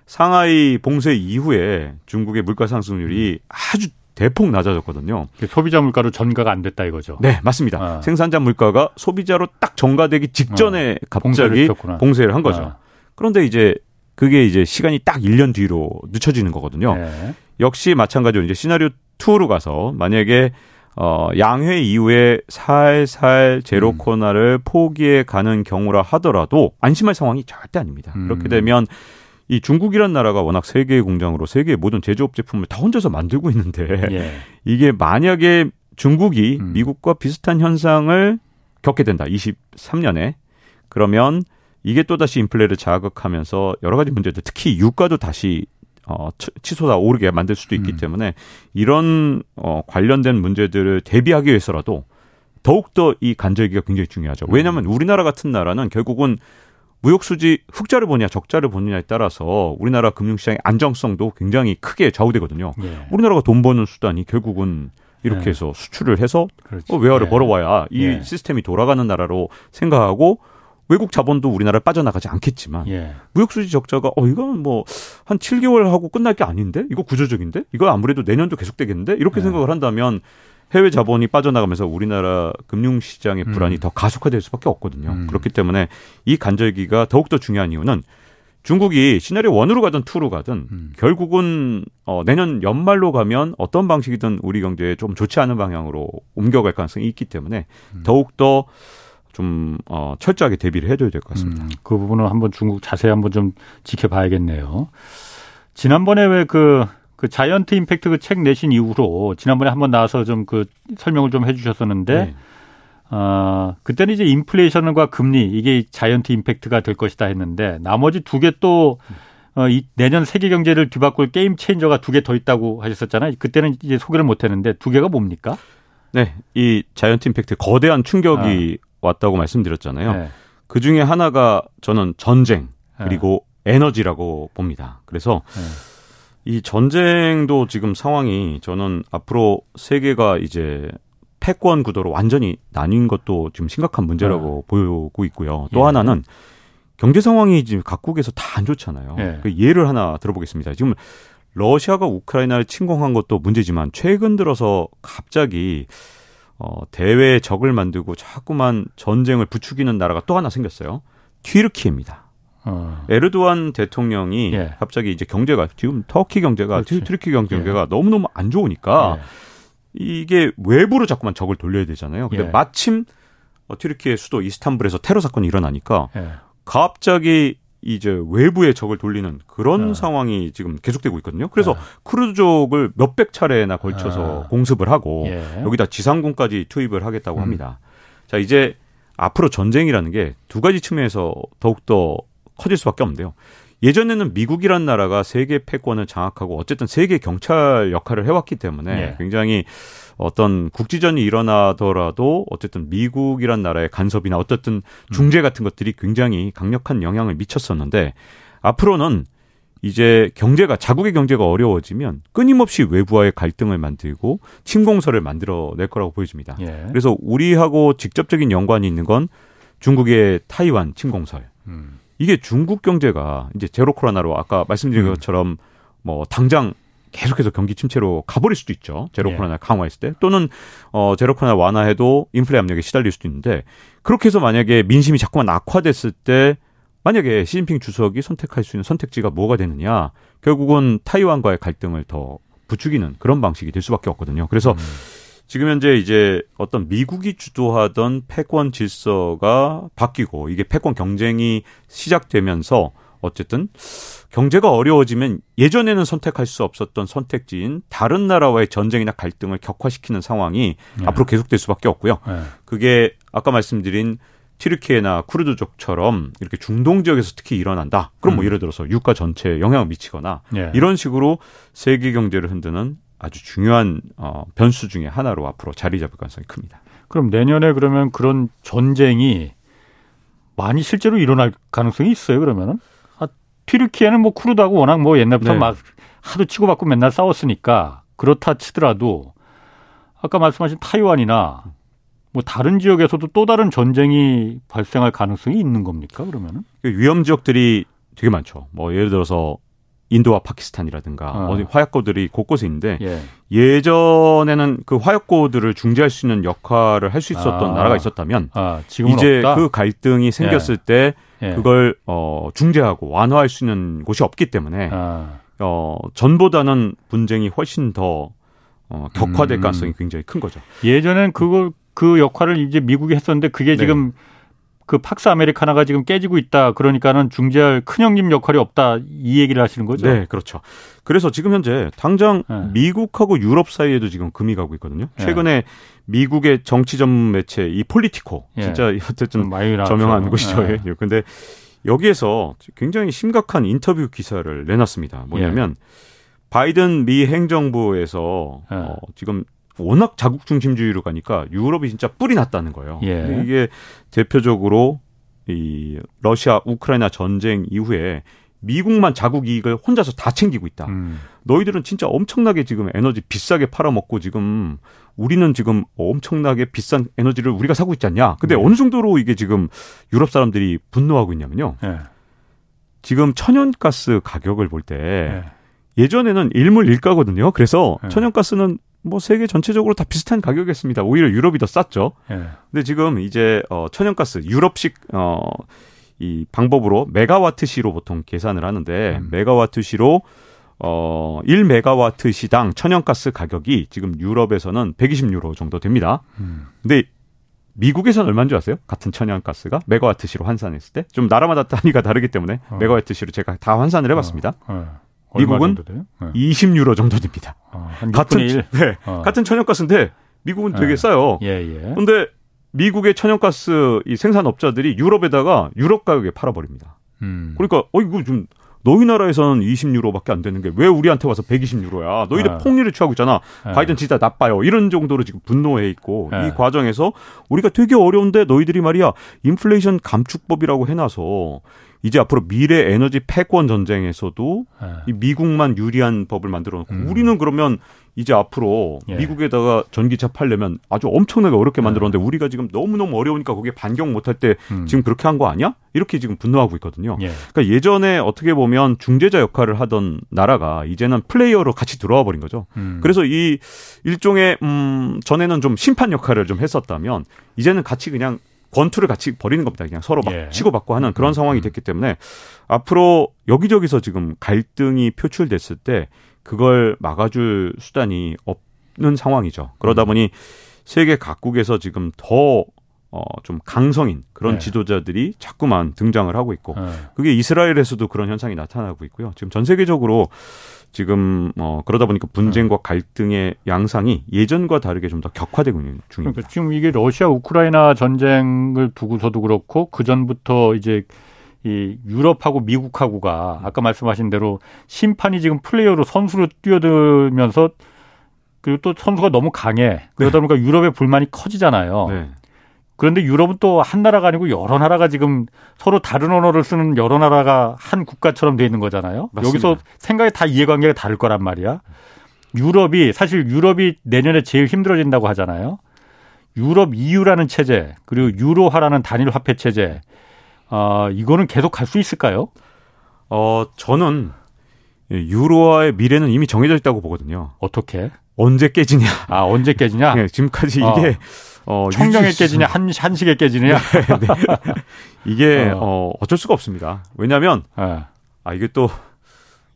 상하이 봉쇄 이후에 중국의 물가 상승률이 아주 대폭 낮아졌거든요. 소비자 물가로 전가가 안 됐다 이거죠. 네, 맞습니다. 아. 생산자 물가가 소비자로 딱 전가되기 직전에 아. 갑자기 봉쇄를, 봉쇄를, 한 거죠. 아. 그런데 이제 그게 이제 시간이 딱 1년 뒤로 늦춰지는 거거든요. 네. 역시 마찬가지로 이제 시나리오 2로 가서 만약에 어, 양회 이후에 살살 제로 음. 코로나를 포기해 가는 경우라 하더라도 안심할 상황이 절대 아닙니다. 음. 그렇게 되면 이 중국이란 나라가 워낙 세계의 공장으로 세계의 모든 제조업 제품을 다 혼자서 만들고 있는데 예. 이게 만약에 중국이 음. 미국과 비슷한 현상을 겪게 된다. 23년에 그러면 이게 또다시 인플레를 자극하면서 여러 가지 문제들 특히 유가도 다시 어, 치솟아 오르게 만들 수도 있기 음. 때문에 이런 어, 관련된 문제들을 대비하기 위해서라도 더욱더 이 간절기가 굉장히 중요하죠. 왜냐하면 우리나라 같은 나라는 결국은 무역 수지 흑자를 보냐 적자를 보느냐에 따라서 우리나라 금융시장의 안정성도 굉장히 크게 좌우되거든요. 예. 우리나라가 돈 버는 수단이 결국은 이렇게 예. 해서 수출을 해서 어, 외화를 예. 벌어와야 이 예. 시스템이 돌아가는 나라로 생각하고 외국 자본도 우리나라를 빠져나가지 않겠지만 예. 무역 수지 적자가 어 이건 뭐 한 7개월 하고 끝날 게 아닌데 이거 구조적인데 이거 아무래도 내년도 계속되겠는데 이렇게 예. 생각을 한다면 해외 자본이 빠져나가면서 우리나라 금융시장의 음. 불안이 음. 더 가속화될 수밖에 없거든요. 음. 그렇기 때문에 이 간절기가 더욱더 중요한 이유는 중국이 시나리오 원으로 가든 투로 가든 음. 결국은 어, 내년 연말로 가면 어떤 방식이든 우리 경제에 좀 좋지 않은 방향으로 옮겨갈 가능성이 있기 때문에 음. 더욱더 좀 어, 철저하게 대비를 해줘야 될 것 같습니다. 음, 그 부분은 한번 중국 자세히 한번 좀 지켜봐야겠네요. 지난번에 왜그 그 자이언트 임팩트 그 책 내신 이후로 지난번에 한번 나와서 좀 그 설명을 좀 해주셨었는데 네. 어, 그때는 이제 인플레이션과 금리 이게 자이언트 임팩트가 될 것이다 했는데 나머지 두 개 또 어, 이 내년 세계 경제를 뒤바꿀 게임 체인저가 두 개 더 있다고 하셨었잖아요. 그때는 이제 소개를 못 했는데 두 개가 뭡니까? 네. 이 자이언트 임팩트 거대한 충격이 아. 왔다고 말씀드렸잖아요. 네. 그 중에 하나가 저는 전쟁 그리고 네. 에너지라고 봅니다. 그래서 네. 이 전쟁도 지금 상황이 저는 앞으로 세계가 이제 패권 구도로 완전히 나뉜 것도 지금 심각한 문제라고 네. 보이고 있고요. 또 예. 하나는 경제 상황이 지금 각국에서 다 안 좋잖아요. 예. 그 예를 하나 들어보겠습니다. 지금 러시아가 우크라이나를 침공한 것도 문제지만 최근 들어서 갑자기 어, 대외 적을 만들고 자꾸만 전쟁을 부추기는 나라가 또 하나 생겼어요. 튀르키예입니다. 어. 에르도안 대통령이 예. 갑자기 이제 경제가 지금 터키 경제가 그렇지. 튀르키 경제가 예. 너무너무 안 좋으니까 예. 이게 외부로 자꾸만 적을 돌려야 되잖아요. 근데 예. 마침 어, 튀르키의 수도 이스탄불에서 테러 사건이 일어나니까 예. 갑자기 이제 외부의 적을 돌리는 그런 어. 상황이 지금 계속되고 있거든요. 그래서 어. 크루즈족을 몇백 차례나 걸쳐서 어. 공습을 하고 예. 여기다 지상군까지 투입을 하겠다고 음. 합니다. 자, 이제 앞으로 전쟁이라는 게 두 가지 측면에서 더욱더 커질 수밖에 없는데요. 예전에는 미국이란 나라가 세계 패권을 장악하고 어쨌든 세계 경찰 역할을 해왔기 때문에 예. 굉장히 어떤 국지전이 일어나더라도 어쨌든 미국이란 나라의 간섭이나 어쨌든 중재 같은 것들이 굉장히 강력한 영향을 미쳤었는데 앞으로는 이제 경제가 자국의 경제가 어려워지면 끊임없이 외부와의 갈등을 만들고 침공설을 만들어낼 거라고 보여집니다. 예. 그래서 우리하고 직접적인 연관이 있는 건 중국의 타이완 침공설. 음. 이게 중국 경제가 이제 제로 코로나로 아까 말씀드린 음. 것처럼 뭐 당장 계속해서 경기 침체로 가버릴 수도 있죠. 제로 예. 코로나 강화했을 때 또는 어 제로 코로나 완화해도 인플레 압력에 시달릴 수도 있는데 그렇게 해서 만약에 민심이 자꾸만 악화됐을 때 만약에 시진핑 주석이 선택할 수 있는 선택지가 뭐가 되느냐 결국은 타이완과의 갈등을 더 부추기는 그런 방식이 될 수밖에 없거든요. 그래서 음. 지금 현재 이제 어떤 미국이 주도하던 패권 질서가 바뀌고 이게 패권 경쟁이 시작되면서 어쨌든 경제가 어려워지면 예전에는 선택할 수 없었던 선택지인 다른 나라와의 전쟁이나 갈등을 격화시키는 상황이 네. 앞으로 계속될 수밖에 없고요. 네. 그게 아까 말씀드린 튀르키예나 쿠르드족처럼 이렇게 중동 지역에서 특히 일어난다. 그럼 뭐 음. 예를 들어서 유가 전체에 영향을 미치거나 네. 이런 식으로 세계 경제를 흔드는 아주 중요한 어, 변수 중의 하나로 앞으로 자리 잡을 가능성이 큽니다. 그럼 내년에 그러면 그런 전쟁이 많이 실제로 일어날 가능성이 있어요. 그러면은 튀르키예는 뭐 쿠르드하고 워낙 뭐 옛날부터 네. 막 하도 치고받고 맨날 싸웠으니까 그렇다 치더라도 아까 말씀하신 타이완이나 뭐 다른 지역에서도 또 다른 전쟁이 발생할 가능성이 있는 겁니까 그러면은? 그 위험 지역들이 되게 많죠. 뭐 예를 들어서 인도와 파키스탄이라든가 어. 디 화약고들이 곳곳에 있는데 예. 전에는그 화약고들을 중재할 수 있는 역할을 할 수 있었던 아. 나라가 있었다면 아, 이제 없다? 그 갈등이 생겼을 예. 때 예. 그걸 어 중재하고 완화할 수 있는 곳이 없기 때문에 아. 어 전보다는 분쟁이 훨씬 더 어, 격화될 음. 가능성이 굉장히 큰 거죠. 예전엔 그걸 그 역할을 이제 미국이 했었는데 그게 네. 지금 그 팍스 아메리카나가 지금 깨지고 있다. 그러니까는 중재할 큰 형님 역할이 없다. 이 얘기를 하시는 거죠. 네, 그렇죠. 그래서 지금 현재 당장 네. 미국하고 유럽 사이에도 지금 금이 가고 있거든요. 네. 최근에 네. 미국의 정치 전문 매체 이 폴리티코 예. 진짜 어쨌든 저명한 곳이죠. 네. 예. 근데 여기에서 굉장히 심각한 인터뷰 기사를 내놨습니다. 뭐냐면 예. 바이든 미 행정부에서 예. 어, 지금 워낙 자국 중심주의로 가니까 유럽이 진짜 뿔이 났다는 거예요. 예. 이게 대표적으로 이 러시아 우크라이나 전쟁 이후에 미국만 자국 이익을 혼자서 다 챙기고 있다. 음. 너희들은 진짜 엄청나게 지금 에너지 비싸게 팔아먹고 지금 우리는 지금 엄청나게 비싼 에너지를 우리가 사고 있지 않냐. 근데 네. 어느 정도로 이게 지금 유럽 사람들이 분노하고 있냐면요. 네. 지금 천연가스 가격을 볼때 네. 예전에는 일물 일가거든요. 그래서 네. 천연가스는 뭐 세계 전체적으로 다 비슷한 가격이었습니다. 오히려 유럽이 더 쌌죠. 예. 근데 지금 이제 어 천연가스 유럽식 어 이 방법으로 메가와트 시로 보통 계산을 하는데 음. 메가와트 시로 어 1메가와트 시당 천연가스 가격이 지금 유럽에서는 120유로 정도 됩니다. 음. 근데 미국에서는 얼마인 줄 아세요? 같은 천연가스가 메가와트 시로 환산했을 때 좀 나라마다 단위가 다르기 때문에 어. 메가와트 시로 제가 다 환산을 해봤습니다. 어. 어. 미국은 네. 20유로 정도 됩니다. 어, 같은 네, 어. 같은 천연가스인데 미국은 되게 네. 싸요. 예, 예. 근데 미국의 천연가스 이 생산업자들이 유럽에다가 유럽 가격에 팔아버립니다. 음. 그러니까 어 이거 좀 너희 나라에서는 20유로밖에 안 되는 게 왜 우리한테 와서 120유로야? 너희들 네. 폭리를 취하고 있잖아. 네. 바이든 진짜 나빠요. 이런 정도로 지금 분노해 있고 네. 이 과정에서 우리가 되게 어려운데 너희들이 말이야 인플레이션 감축법이라고 해놔서 이제 앞으로 미래 에너지 패권 전쟁에서도 네. 이 미국만 유리한 법을 만들어 놓고 음. 우리는 그러면 이제 앞으로 예. 미국에다가 전기차 팔려면 아주 엄청나게 어렵게 만들었는데 예. 우리가 지금 너무너무 어려우니까 거기에 반경 못할 때 음. 지금 그렇게 한 거 아니야? 이렇게 지금 분노하고 있거든요. 예. 그러니까 예전에 어떻게 보면 중재자 역할을 하던 나라가 이제는 플레이어로 같이 들어와 버린 거죠. 음. 그래서 이 일종의 음 전에는 좀 심판 역할을 좀 했었다면 이제는 같이 그냥 권투를 같이 벌이는 겁니다. 그냥 서로 막 예. 치고받고 하는 그런 음, 상황이 음. 됐기 때문에 앞으로 여기저기서 지금 갈등이 표출됐을 때 그걸 막아줄 수단이 없는 상황이죠. 그러다 음. 보니 세계 각국에서 지금 더 어, 좀 강성인 그런 네. 지도자들이 자꾸만 등장을 하고 있고, 네. 그게 이스라엘에서도 그런 현상이 나타나고 있고요. 지금 전 세계적으로 지금 어 그러다 보니까 분쟁과 네. 갈등의 양상이 예전과 다르게 좀 더 격화되고 있는 중입니다. 그러니까 지금 이게 러시아 우크라이나 전쟁을 두고서도 그렇고 그 전부터 이제 이 유럽하고 미국하고가 아까 말씀하신 대로 심판이 지금 플레이어로 선수로 뛰어들면서 그리고 또 선수가 너무 강해 그러다 네. 보니까 유럽의 불만이 커지잖아요. 네. 그런데 유럽은 또 한 나라가 아니고 여러 나라가 지금 서로 다른 언어를 쓰는 여러 나라가 한 국가처럼 돼 있는 거잖아요. 맞습니다. 여기서 생각이 다 이해관계가 다를 거란 말이야. 유럽이 사실 유럽이 내년에 제일 힘들어진다고 하잖아요. 유럽 EU라는 체제 그리고 유로화라는 단일 화폐 체제 어, 이거는 계속 갈 수 있을까요? 어 저는 예, 유로화의 미래는 이미 정해져 있다고 보거든요. 어떻게? 언제 깨지냐? 아 언제 깨지냐? 네, 지금까지 어. 이게 어, 청정에 유지... 깨지냐 한 한식에 깨지냐? 네, 네. 이게 어. 어. 어 쩔 수가 없습니다. 왜냐하면 네. 아 이게 또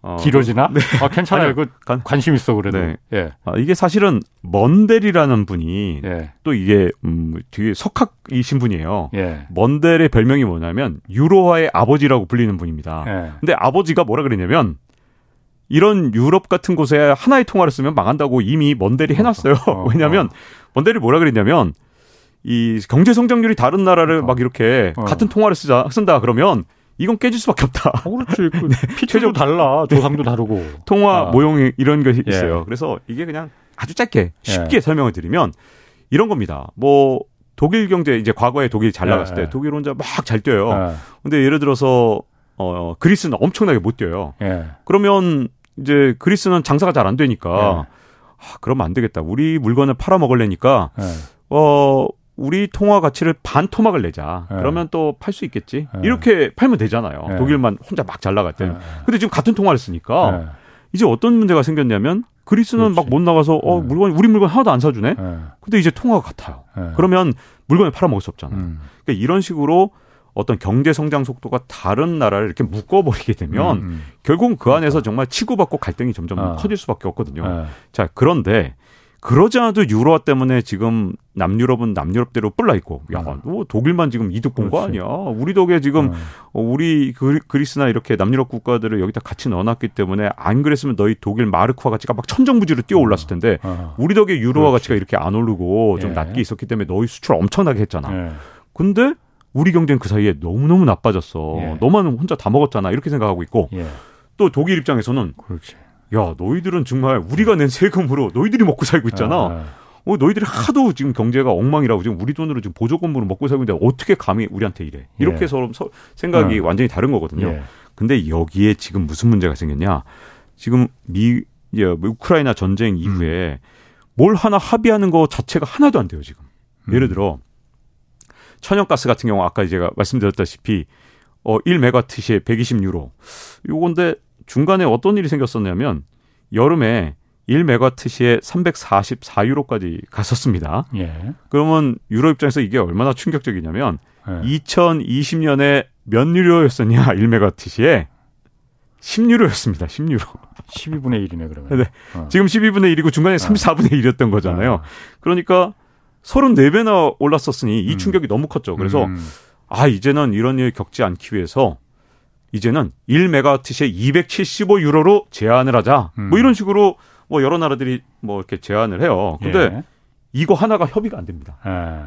어, 길어지나? 네. 아, 괜찮아요. 그 관심 있어 그래도. 네. 예. 아, 이게 사실은 먼델이라는 분이 예. 또 이게 음 되게 석학이신 분이에요. 예. 먼델의 별명이 뭐냐면 유로화의 아버지라고 불리는 분입니다. 예. 근데 아버지가 뭐라 그랬냐면 이런 유럽 같은 곳에 하나의 통화를 쓰면 망한다고 이미 먼델이 해놨어요. 어, 어, 왜냐하면 어. 먼델이 뭐라 그랬냐면 이 경제 성장률이 다른 나라를 어. 막 이렇게 어. 같은 통화를 쓰자 쓴다 그러면 이건 깨질 수밖에 없다. 어, 그렇지. 그 네. 피체도 달라. 조상도 다르고. 통화 아. 모형이 이런 것이 예. 있어요. 그래서 이게 그냥 아주 짧게 쉽게 예. 설명을 드리면 이런 겁니다. 뭐 독일 경제 이제 과거에 독일 잘 나갔을 예. 때 독일 혼자 막 잘 뛰어요. 예. 근데 예를 들어서 어 그리스는 엄청나게 못 뛰어요. 예. 그러면 이제 그리스는 장사가 잘 안 되니까 예. 아, 그러면 안 되겠다. 우리 물건을 팔아 먹을래니까 어 우리 통화 가치를 반 토막을 내자. 네. 그러면 또 팔 수 있겠지. 네. 이렇게 팔면 되잖아요. 네. 독일만 혼자 막 잘 나갈 때. 네. 근데 지금 같은 통화를 쓰니까 네. 이제 어떤 문제가 생겼냐면 그리스는 막 못 나가서 어 네. 물건 우리 물건 하나도 안 사주네. 근데 이제 통화가 같아요. 그러면 물건을 팔아먹을 수 없잖아요. 음. 그러니까 이런 식으로 어떤 경제 성장 속도가 다른 나라를 이렇게 묶어버리게 되면 음, 음. 결국은 그 안에서 그러니까. 정말 치고받고 갈등이 점점 어. 커질 수밖에 없거든요. 자 그런데 그러지 않아도 유로화 때문에 지금 남유럽은 남유럽대로 뿔나 있고 야, 너뭐 독일만 지금 이득 본 거 아니야. 우리 덕에 지금 네. 어. 우리 그리스나 이렇게 남유럽 국가들을 여기다 같이 넣어놨기 때문에 안 그랬으면 너희 독일 마르크화 가치가 막 천정부지로 뛰어 올랐을 텐데 어. 우리 덕에 유로화 그렇지. 가치가 이렇게 안 오르고 좀 예. 낮게 있었기 때문에 너희 수출 엄청나게 했잖아. 예. 근데 우리 경제는 그 사이에 너무너무 나빠졌어. 예. 너만 혼자 다 먹었잖아. 이렇게 생각하고 있고 예. 또 독일 입장에서는 그렇지. 야, 너희들은 정말 우리가 낸 세금으로 너희들이 먹고 살고 있잖아. 아, 아. 어, 너희들이 하도 지금 경제가 엉망이라고 지금 우리 돈으로 지금 보조금으로 먹고 살고 있는데 어떻게 감히 우리한테 이래? 이렇게 예. 서로 생각이 어. 완전히 다른 거거든요. 예. 근데 여기에 지금 무슨 문제가 생겼냐? 지금 미, 예, 뭐 우크라이나 전쟁 이후에 음. 뭘 하나 합의하는 거 자체가 하나도 안 돼요, 지금. 음. 예를 들어, 천연가스 같은 경우 아까 제가 말씀드렸다시피 어 1메가트시에 120유로. 요건데 중간에 어떤 일이 생겼었냐면 여름에 1메가트시에 344유로까지 갔었습니다. 예. 그러면 유로 입장에서 이게 얼마나 충격적이냐면 예. 2020년에 몇 유로였었냐 1메가트시에 10유로였습니다. 10유로. 12분의 1이네 그러면. 네. 어. 지금 12분의 1이고 중간에 34분의 1이었던 거잖아요. 어. 그러니까 34배나 올랐었으니 이 음. 충격이 음. 너무 컸죠. 그래서 음. 아 이제는 이런 일 겪지 않기 위해서 이제는 1메가와트시에 275유로로 제한을 하자. 음. 뭐 이런 식으로 뭐 여러 나라들이 뭐 이렇게 제한을 해요. 근데 예. 이거 하나가 협의가 안 됩니다. 예.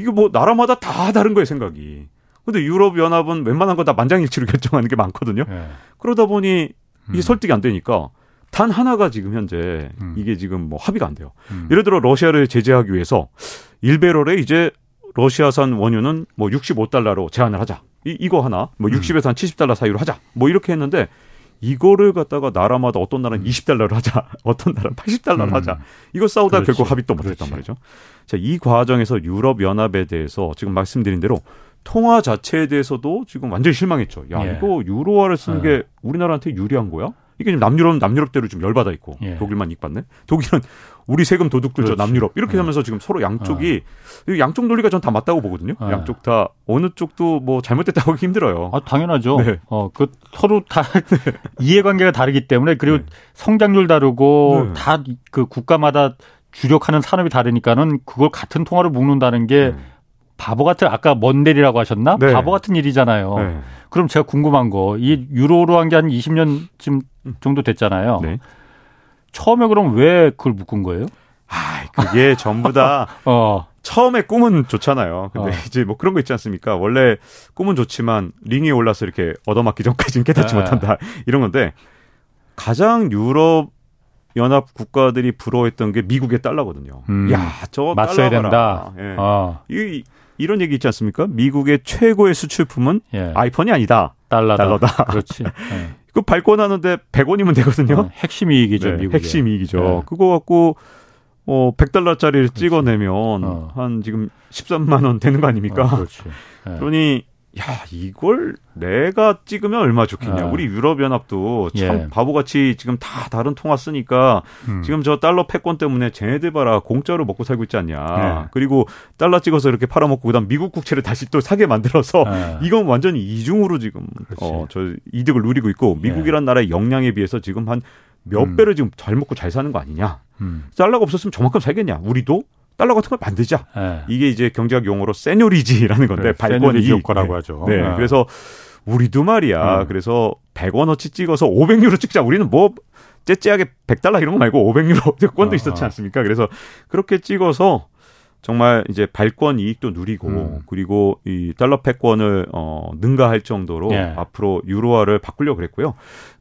이게 뭐 나라마다 다 다른 거예요, 생각이. 근데 유럽 연합은 웬만한 거 다 만장일치로 결정하는 게 많거든요. 예. 그러다 보니 이게 음. 설득이 안 되니까 단 하나가 지금 현재 음. 이게 지금 뭐 합의가 안 돼요. 음. 예를 들어 러시아를 제재하기 위해서 1배럴에 이제 러시아산 원유는 뭐 65달러로 제한을 하자. 이, 이거 하나, 뭐 60에서 한 70달러 사이로 하자. 뭐 이렇게 했는데 이거를 갖다가 나라마다 어떤 나라는 20달러를 하자, 어떤 나라는 80달러를 음. 하자. 이거 싸우다 그렇지. 결국 합의 또 못했단 말이죠. 자, 이 과정에서 유럽 연합에 대해서 지금 말씀드린 대로 통화 자체에 대해서도 지금 완전히 실망했죠. 야, 예. 이거 유로화를 쓰는 게 예. 우리나라한테 유리한 거야? 이게 지금 남유럽은 남유럽대로 좀 열받아 있고 예. 독일만 익받네. 독일은 우리 세금 도둑 들죠 남유럽 이렇게 예. 하면서 지금 서로 양쪽이 어. 양쪽 논리가 전 다 맞다고 보거든요. 예. 양쪽 다 어느 쪽도 뭐 잘못됐다고 하기 힘들어요. 아 당연하죠. 네. 어그 서로 다 이해관계가 다르기 때문에 그리고 네. 성장률 다르고 네. 다그 국가마다 주력하는 산업이 다르니까는 그걸 같은 통화로 묶는다는 게 네. 바보 같은 아까 먼데리라고 하셨나? 네. 바보 같은 일이잖아요. 네. 그럼 제가 궁금한 거 이 유로로 한 게 한 20년 쯤 정도 됐잖아요. 네. 처음에 그럼 왜 그걸 묶은 거예요? 아, 그게 전부 다 어. 처음에 꿈은 좋잖아요. 근데 어. 이제 뭐 그런 거 있지 않습니까? 원래 꿈은 좋지만 링에 올라서 이렇게 얻어맞기 전까지는 깨닫지 네. 못한다. 이런 건데 가장 유럽 연합 국가들이 부러워했던 게 미국의 달러거든요. 음. 야, 저 맞서야 된다. 예. 어. 이 이런 얘기 있지 않습니까? 미국의 최고의 수출품은 예. 아이폰이 아니다. 달러다. 달러다. 그렇지. 예. 그 발권하는데 100원이면 되거든요. 어, 핵심 이익이죠, 네, 미국 핵심 이익이죠. 네. 그거 갖고 어 100달러짜리를 그렇지. 찍어내면 어. 한 지금 13만 원 되는 거 아닙니까? 어. 네. 그러니 야 이걸 내가 찍으면 얼마 좋겠냐. 아. 우리 유럽연합도 참 예. 바보같이 지금 다 다른 통화 쓰니까 음. 지금 저 달러 패권 때문에 쟤네들 봐라 공짜로 먹고 살고 있지 않냐. 예. 그리고 달러 찍어서 이렇게 팔아먹고 그다음 미국 국채를 다시 또 사게 만들어서 예. 이건 완전히 이중으로 지금 어, 저 이득을 누리고 있고 예. 미국이란 나라의 역량에 비해서 지금 한몇 배를 지금 잘 먹고 잘 사는 거 아니냐. 음. 달러가 없었으면 저만큼 살겠냐. 우리도 달러 같은 걸 만들자. 네. 이게 이제 경제학 용어로 세뇨리지라는 건데 네, 발권이 효과라고 하죠. 네. 네. 그래서 우리도 말이야. 음. 그래서 100원어치 찍어서 500유로 찍자. 우리는 뭐 째째하게 100달러 이런 거 말고 500유로 권도 어, 있었지 않습니까? 그래서 그렇게 찍어서 정말 이제 발권 이익도 누리고 음. 그리고 이 달러 패권을 어 능가할 정도로 예. 앞으로 유로화를 바꾸려고 그랬고요.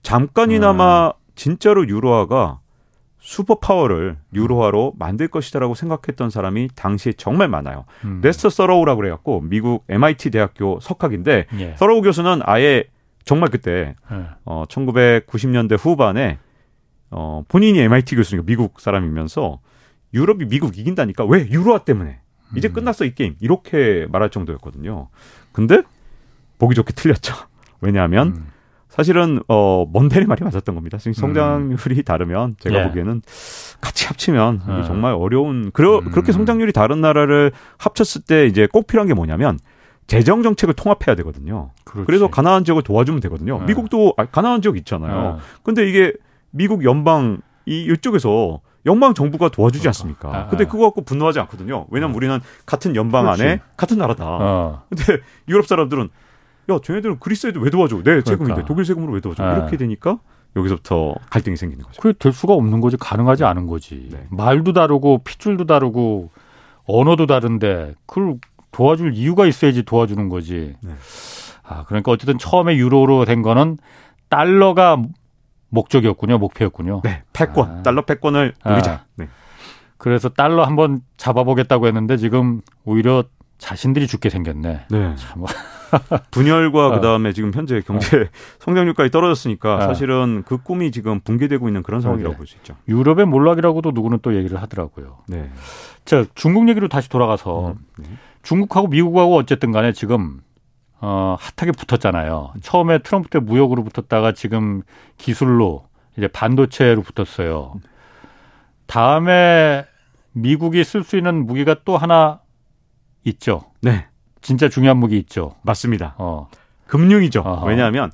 잠깐이나마 음. 진짜로 유로화가 슈퍼파워를 유로화로 만들 것이다라고 생각했던 사람이 당시에 정말 많아요. 음. 레스터 서러우라고 그래갖고 미국 MIT 대학교 석학인데 예. 서러우 교수는 아예 정말 그때 예. 어 1990년대 후반에 어 본인이 MIT 교수니까 미국 사람이면서 유럽이 미국 이긴다니까 왜 유로화 때문에 이제 음. 끝났어 이 게임 이렇게 말할 정도였거든요. 근데 보기 좋게 틀렸죠. 왜냐하면 음. 사실은 어 먼데의 말이 맞았던 겁니다. 성장률이 음. 다르면 제가 예. 보기에는 같이 합치면 예. 정말 어려운 그러, 음. 그렇게 성장률이 다른 나라를 합쳤을 때 이제 꼭 필요한 게 뭐냐면 재정 정책을 통합해야 되거든요. 그렇지. 그래서 가난한 지역을 도와주면 되거든요. 예. 미국도 아, 가난한 지역 있잖아요. 예. 근데 이게 미국 연방 이 이쪽에서 연방 정부가 도와주지 그러니까. 않습니까? 아, 근데 그거 갖고 분노하지 않거든요. 왜냐면 어. 우리는 같은 연방 그렇지. 안에 같은 나라다. 어. 근데 유럽 사람들은 야, 쟤네들은 그리스에도 왜 도와줘? 내 세금인데 그러니까. 독일 세금으로 왜 도와줘? 네. 이렇게 되니까 여기서부터 갈등이 생기는 거죠. 그게 될 수가 없는 거지. 가능하지 않은 거지. 네. 말도 다르고 핏줄도 다르고 언어도 다른데 그걸 도와줄 이유가 있어야지 도와주는 거지. 네. 아, 그러니까 어쨌든 처음에 유로로 된 거는 달러가 목적이었군요. 목표였군요. 네. 패권. 아. 달러 패권을 누리자. 아. 네. 그래서 달러 한번 잡아보겠다고 했는데 지금 오히려 자신들이 죽게 생겼네. 네. 참. 분열과 어. 그다음에 지금 현재 경제 어. 성장률까지 떨어졌으니까 어. 사실은 그 꿈이 지금 붕괴되고 있는 그런 상황이라고 볼 수 있죠. 유럽의 몰락이라고도 누구는 또 얘기를 하더라고요. 네. 자, 중국 얘기로 다시 돌아가서 음, 네. 중국하고 미국하고 어쨌든 간에 지금 어, 핫하게 붙었잖아요. 처음에 트럼프 때 무역으로 붙었다가 지금 기술로 이제 반도체로 붙었어요. 다음에 미국이 쓸 수 있는 무기가 또 하나 있죠. 네. 진짜 중요한 무기 있죠. 맞습니다. 어. 금융이죠. 어허. 왜냐하면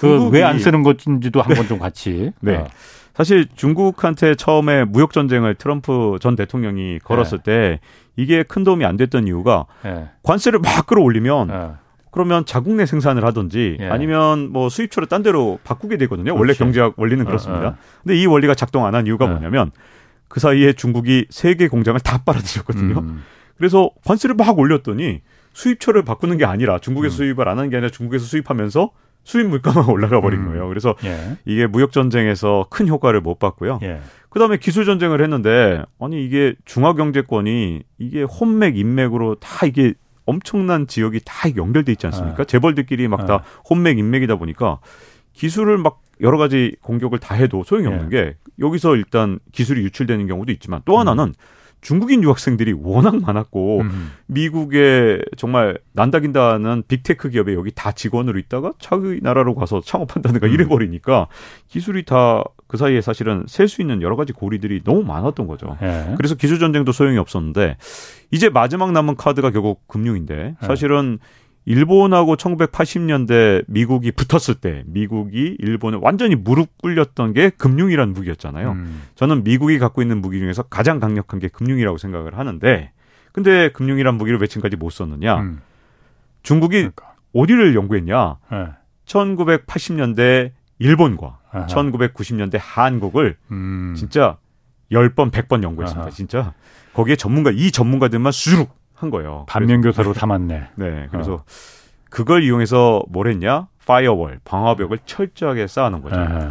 그왜 안 쓰는 건지도 한번 좀 같이. 네. 어. 사실 중국한테 처음에 무역 전쟁을 트럼프 전 대통령이 걸었을 네. 때 이게 큰 도움이 안 됐던 이유가 네. 관세를 막 끌어올리면 네. 그러면 자국 내 생산을 하든지 예. 아니면 뭐 수입처를 딴 데로 바꾸게 되거든요. 그렇지. 원래 경제학 원리는 어, 그렇습니다. 어, 어. 근데 이 원리가 작동 안 한 이유가 네. 뭐냐면 그 사이에 중국이 세 개 공장을 다 빨아들였거든요. 음. 그래서 관세를 막 올렸더니 수입처를 바꾸는 게 아니라 중국에서 음. 수입을 안 하는 게 아니라 중국에서 수입하면서 수입 물가만 올라가 버린 음. 거예요. 그래서 예. 이게 무역 전쟁에서 큰 효과를 못 봤고요. 예. 그다음에 기술 전쟁을 했는데 아니 이게 중화 경제권이 이게 혼맥 인맥으로 다 이게 엄청난 지역이 다 연결돼 있지 않습니까? 아. 재벌들끼리 막다 아. 혼맥 인맥이다 보니까 기술을 막 여러 가지 공격을 다 해도 소용이 없는 예. 게 여기서 일단 기술이 유출되는 경우도 있지만 또 하나는 음. 중국인 유학생들이 워낙 많았고 음. 미국에 정말 난다긴다는 빅테크 기업에 여기 다 직원으로 있다가 자기 나라로 가서 창업한다든가 음. 이래 버리니까 기술이 다 그 사이에 사실은 셀 수 있는 여러 가지 고리들이 너무 많았던 거죠. 예. 그래서 기술 전쟁도 소용이 없었는데 이제 마지막 남은 카드가 결국 금융인데 예. 사실은 예. 일본하고 1980년대 미국이 붙었을 때 미국이 일본에 완전히 무릎 꿇렸던 게 금융이라는 무기였잖아요. 음. 저는 미국이 갖고 있는 무기 중에서 가장 강력한 게 금융이라고 생각을 하는데 근데 금융이란 무기를 왜 지금까지 못 썼느냐? 음. 중국이 그러니까. 어디를 연구했냐? 네. 1980년대 일본과 아하. 1990년대 한국을 음. 진짜 10번, 100번 연구했습니다. 아하. 진짜. 거기에 전문가, 이 전문가들만 수룩 한 거예요. 반면 교사로 담았네. 네. 그래서 어. 그걸 이용해서 뭘 했냐? 파이어월, 방화벽을 철저하게 쌓아놓은 거죠. 에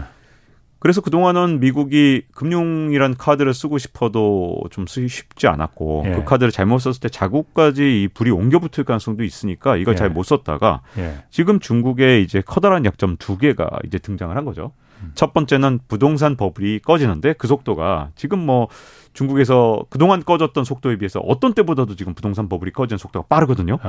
그래서 그동안은 미국이 금융이란 카드를 쓰고 싶어도 좀 쓰기 쉽지 않았고 예. 그 카드를 잘못 썼을 때 자국까지 이 불이 옮겨 붙을 가능성도 있으니까 이걸 예. 잘못 썼다가 예. 지금 중국의 이제 커다란 약점 두 개가 이제 등장을 한 거죠. 음. 첫 번째는 부동산 버블이 꺼지는데 그 속도가 지금 뭐 중국에서 그동안 꺼졌던 속도에 비해서 어떤 때보다도 지금 부동산 버블이 꺼지는 속도가 빠르거든요.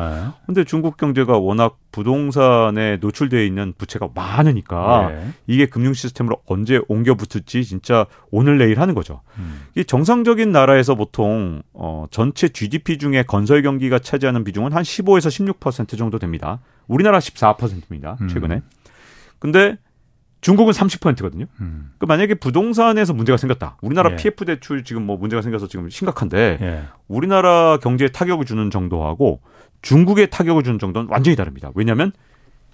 네. 중국 경제가 워낙 부동산에 노출되어 있는 부채가 많으니까 네. 이게 금융 시스템으로 언제 옮겨 붙을지 진짜 오늘 내일 하는 거죠. 음. 이 정상적인 나라에서 보통 어 전체 GDP 중에 건설 경기가 차지하는 비중은 한 15에서 16% 정도 됩니다. 우리나라 14%입니다. 음. 최근에. 음. 근데 중국은 30%거든요. 음. 그 만약에 부동산에서 문제가 생겼다. 우리나라 예. PF 대출 지금 뭐 문제가 생겨서 지금 심각한데 예. 우리나라 경제에 타격을 주는 정도하고 중국에 타격을 주는 정도는 완전히 다릅니다. 왜냐하면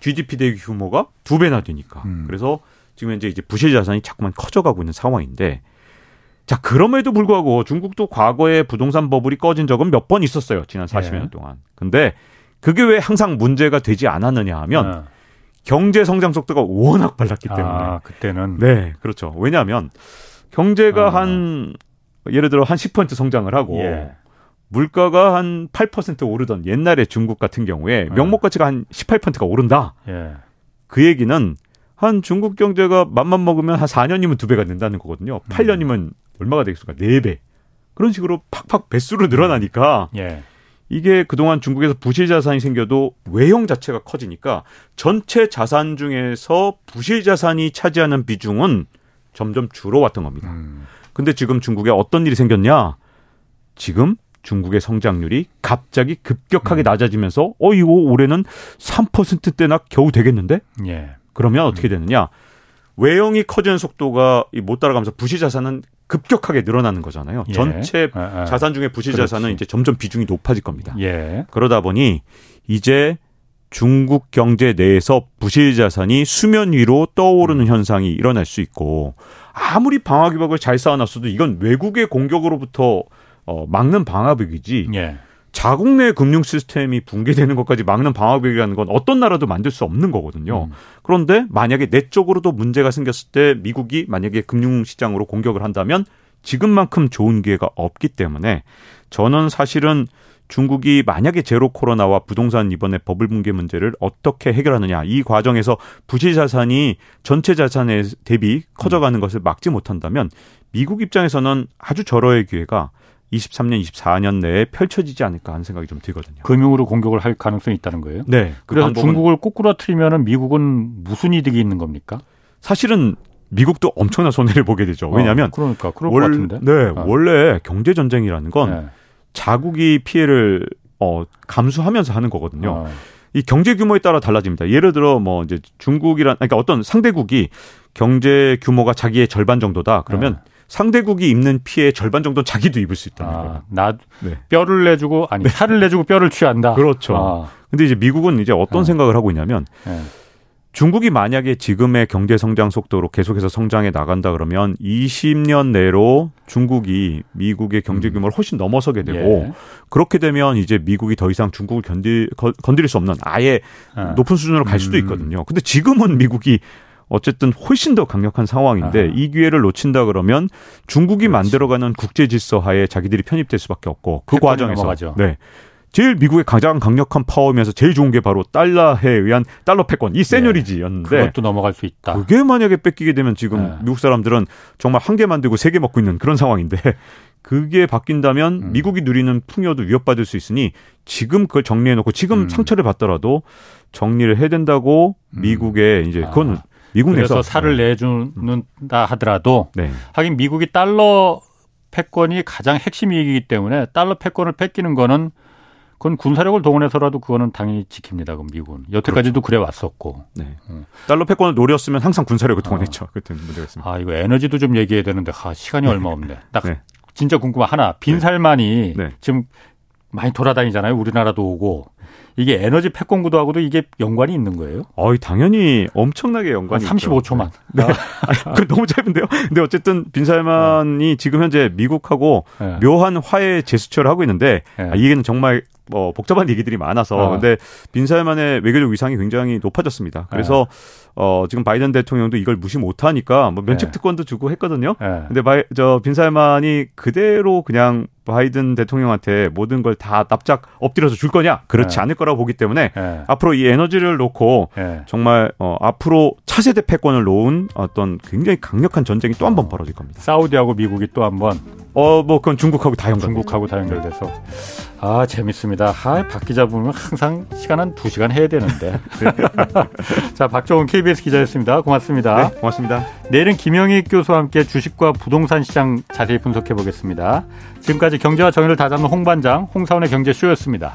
GDP 대비 규모가 두 배나 되니까. 음. 그래서 지금 현재 이제 부실 자산이 자꾸만 커져가고 있는 상황인데 자 그럼에도 불구하고 중국도 과거에 부동산 버블이 꺼진 적은 몇 번 있었어요. 지난 40년 예. 동안. 근데 그게 왜 항상 문제가 되지 않았느냐 하면 어. 경제 성장 속도가 워낙 빨랐기 때문에. 아, 그때는. 네, 그렇죠. 왜냐하면 경제가 아. 한 예를 들어 한 10% 성장을 하고 예. 물가가 한 8% 오르던 옛날에 중국 같은 경우에 예. 명목 가치가 한 18%가 오른다. 예. 그 얘기는 한 중국 경제가 맘만 먹으면 한 4년이면 두 배가 된다는 거거든요. 8년이면 음. 얼마가 되겠습니까? 4배. 그런 식으로 팍팍 배수로 늘어나니까 예. 이게 그동안 중국에서 부실 자산이 생겨도 외형 자체가 커지니까 전체 자산 중에서 부실 자산이 차지하는 비중은 점점 줄어왔던 겁니다. 음. 근데 지금 중국에 어떤 일이 생겼냐? 지금 중국의 성장률이 갑자기 급격하게 음. 낮아지면서 어 이거 올해는 3%대나 겨우 되겠는데? 예. 그러면 어떻게 음. 되느냐? 외형이 커지는 속도가 못 따라가면서 부실 자산은 급격하게 늘어나는 거잖아요. 예. 전체 아, 아. 자산 중에 부실 그렇지. 자산은 이제 점점 비중이 높아질 겁니다. 예. 그러다 보니 이제 중국 경제 내에서 부실 자산이 수면 위로 떠오르는 음. 현상이 일어날 수 있고 아무리 방화기벽을 잘 쌓아놨어도 이건 외국의 공격으로부터 어, 막는 방화벽이지 예. 자국 내 금융 시스템이 붕괴되는 것까지 막는 방어벽이라는 건 어떤 나라도 만들 수 없는 거거든요. 음. 그런데 만약에 내적으로도 문제가 생겼을 때 미국이 만약에 금융 시장으로 공격을 한다면 지금만큼 좋은 기회가 없기 때문에 저는 사실은 중국이 만약에 제로 코로나와 부동산 이번에 버블 붕괴 문제를 어떻게 해결하느냐 이 과정에서 부실 자산이 전체 자산에 대비 커져가는 것을 막지 못한다면 미국 입장에서는 아주 절호의 기회가 23년, 24년 내에 펼쳐지지 않을까 하는 생각이 좀 들거든요. 금융으로 공격을 할 가능성이 있다는 거예요? 네. 그 그래서 중국을 꼬꾸라트리면 미국은 무슨 이득이 있는 겁니까? 사실은 미국도 엄청난 손해를 보게 되죠. 왜냐하면 어, 그러니까 그럴 월, 것 같은데. 네, 어. 원래 경제 전쟁이라는 건 네. 자국이 피해를 어, 감수하면서 하는 거거든요. 어. 이 경제 규모에 따라 달라집니다. 예를 들어 뭐 이제 중국이란 그러니까 어떤 상대국이 경제 규모가 자기의 절반 정도다. 그러면 네. 상대국이 입는 피해 절반 정도는 자기도 입을 수 있다는 아, 거예요. 나 네. 뼈를 내주고 아니 네. 살을 내주고 뼈를 취한다. 그렇죠. 아. 근데 이제 미국은 이제 어떤 아. 생각을 하고 있냐면 네. 중국이 만약에 지금의 경제 성장 속도로 계속해서 성장해 나간다 그러면 20년 내로 중국이 미국의 경제 음. 규모를 훨씬 넘어서게 되고 예. 그렇게 되면 이제 미국이 더 이상 중국을 견디 건드릴 수 없는 아예 아. 높은 수준으로 갈 수도 음. 있거든요. 근데 지금은 미국이 어쨌든 훨씬 더 강력한 상황인데 아. 이 기회를 놓친다 그러면 중국이 그렇지. 만들어가는 국제 질서 하에 자기들이 편입될 수밖에 없고 그 과정에서 넘어가죠. 네. 제일 미국의 가장 강력한 파워면서 제일 좋은 게 바로 달러에 의한 달러 패권 이 세뇨리지였는데 네. 그것도 넘어갈 수 있다. 그게 만약에 뺏기게 되면 지금 네. 미국 사람들은 정말 한 개 만들고 세 개 먹고 있는 그런 상황인데 그게 바뀐다면 음. 미국이 누리는 풍요도 위협받을 수 있으니 지금 그걸 정리해 놓고 지금 음. 상처를 받더라도 정리를 해야 된다고 음. 미국의 이제 그건 아. 미국 내에서 살을 네. 내주는다 하더라도 네. 하긴 미국이 달러 패권이 가장 핵심 이익이기 때문에 달러 패권을 뺏기는 거는 그건 군사력을 동원해서라도 그거는 당연히 지킵니다. 그럼 미국은 여태까지도 그렇죠. 그래 왔었고. 네. 음. 달러 패권을 노렸으면 항상 군사력을 동원했죠. 아. 그때 문제가 있습니다. 아 이거 에너지도 좀 얘기해야 되는데 아 시간이 얼마 없네. 딱 네. 진짜 궁금한 하나 빈살만이 네. 지금 많이 돌아다니잖아요. 우리나라도 오고 이게 에너지 패권 구도하고도 이게 연관이 있는 거예요? 어, 당연히 엄청나게 연관이 35초만. 네. 아, 그 너무 짧은데요. 근데 어쨌든 빈살만이 네. 지금 현재 미국하고 네. 묘한 화해 제스처를 하고 있는데 네. 아, 이게는 정말 뭐 복잡한 얘기들이 많아서 어. 근데 빈살만의 외교적 위상이 굉장히 높아졌습니다. 그래서 네. 어, 지금 바이든 대통령도 이걸 무시 못 하니까 뭐 면책 네. 특권도 주고 했거든요. 네. 근데 바이, 저 빈살만이 그대로 그냥 바이든 대통령한테 모든 걸 다 납작 엎드려서 줄 거냐? 그렇지 네. 않을 거라고 보기 때문에 네. 앞으로 이 에너지를 놓고 네. 정말 어, 앞으로 차세대 패권을 놓은 어떤 굉장히 강력한 전쟁이 또 한번 벌어질 겁니다. 사우디하고 미국이 또 한 번. 어, 뭐 그건 중국하고 다 연결. 중국하고 다 연결돼서. 아 재밌습니다. 아, 박 기자 보면 항상 시간 한 2시간 해야 되는데. 자 박정훈 KBS 기자였습니다. 고맙습니다. 네, 고맙습니다. 내일은 김영희 교수와 함께 주식과 부동산 시장 자세히 분석해 보겠습니다. 지금까지 경제와 정의를 다잡는 홍반장 홍사원의 경제쇼였습니다.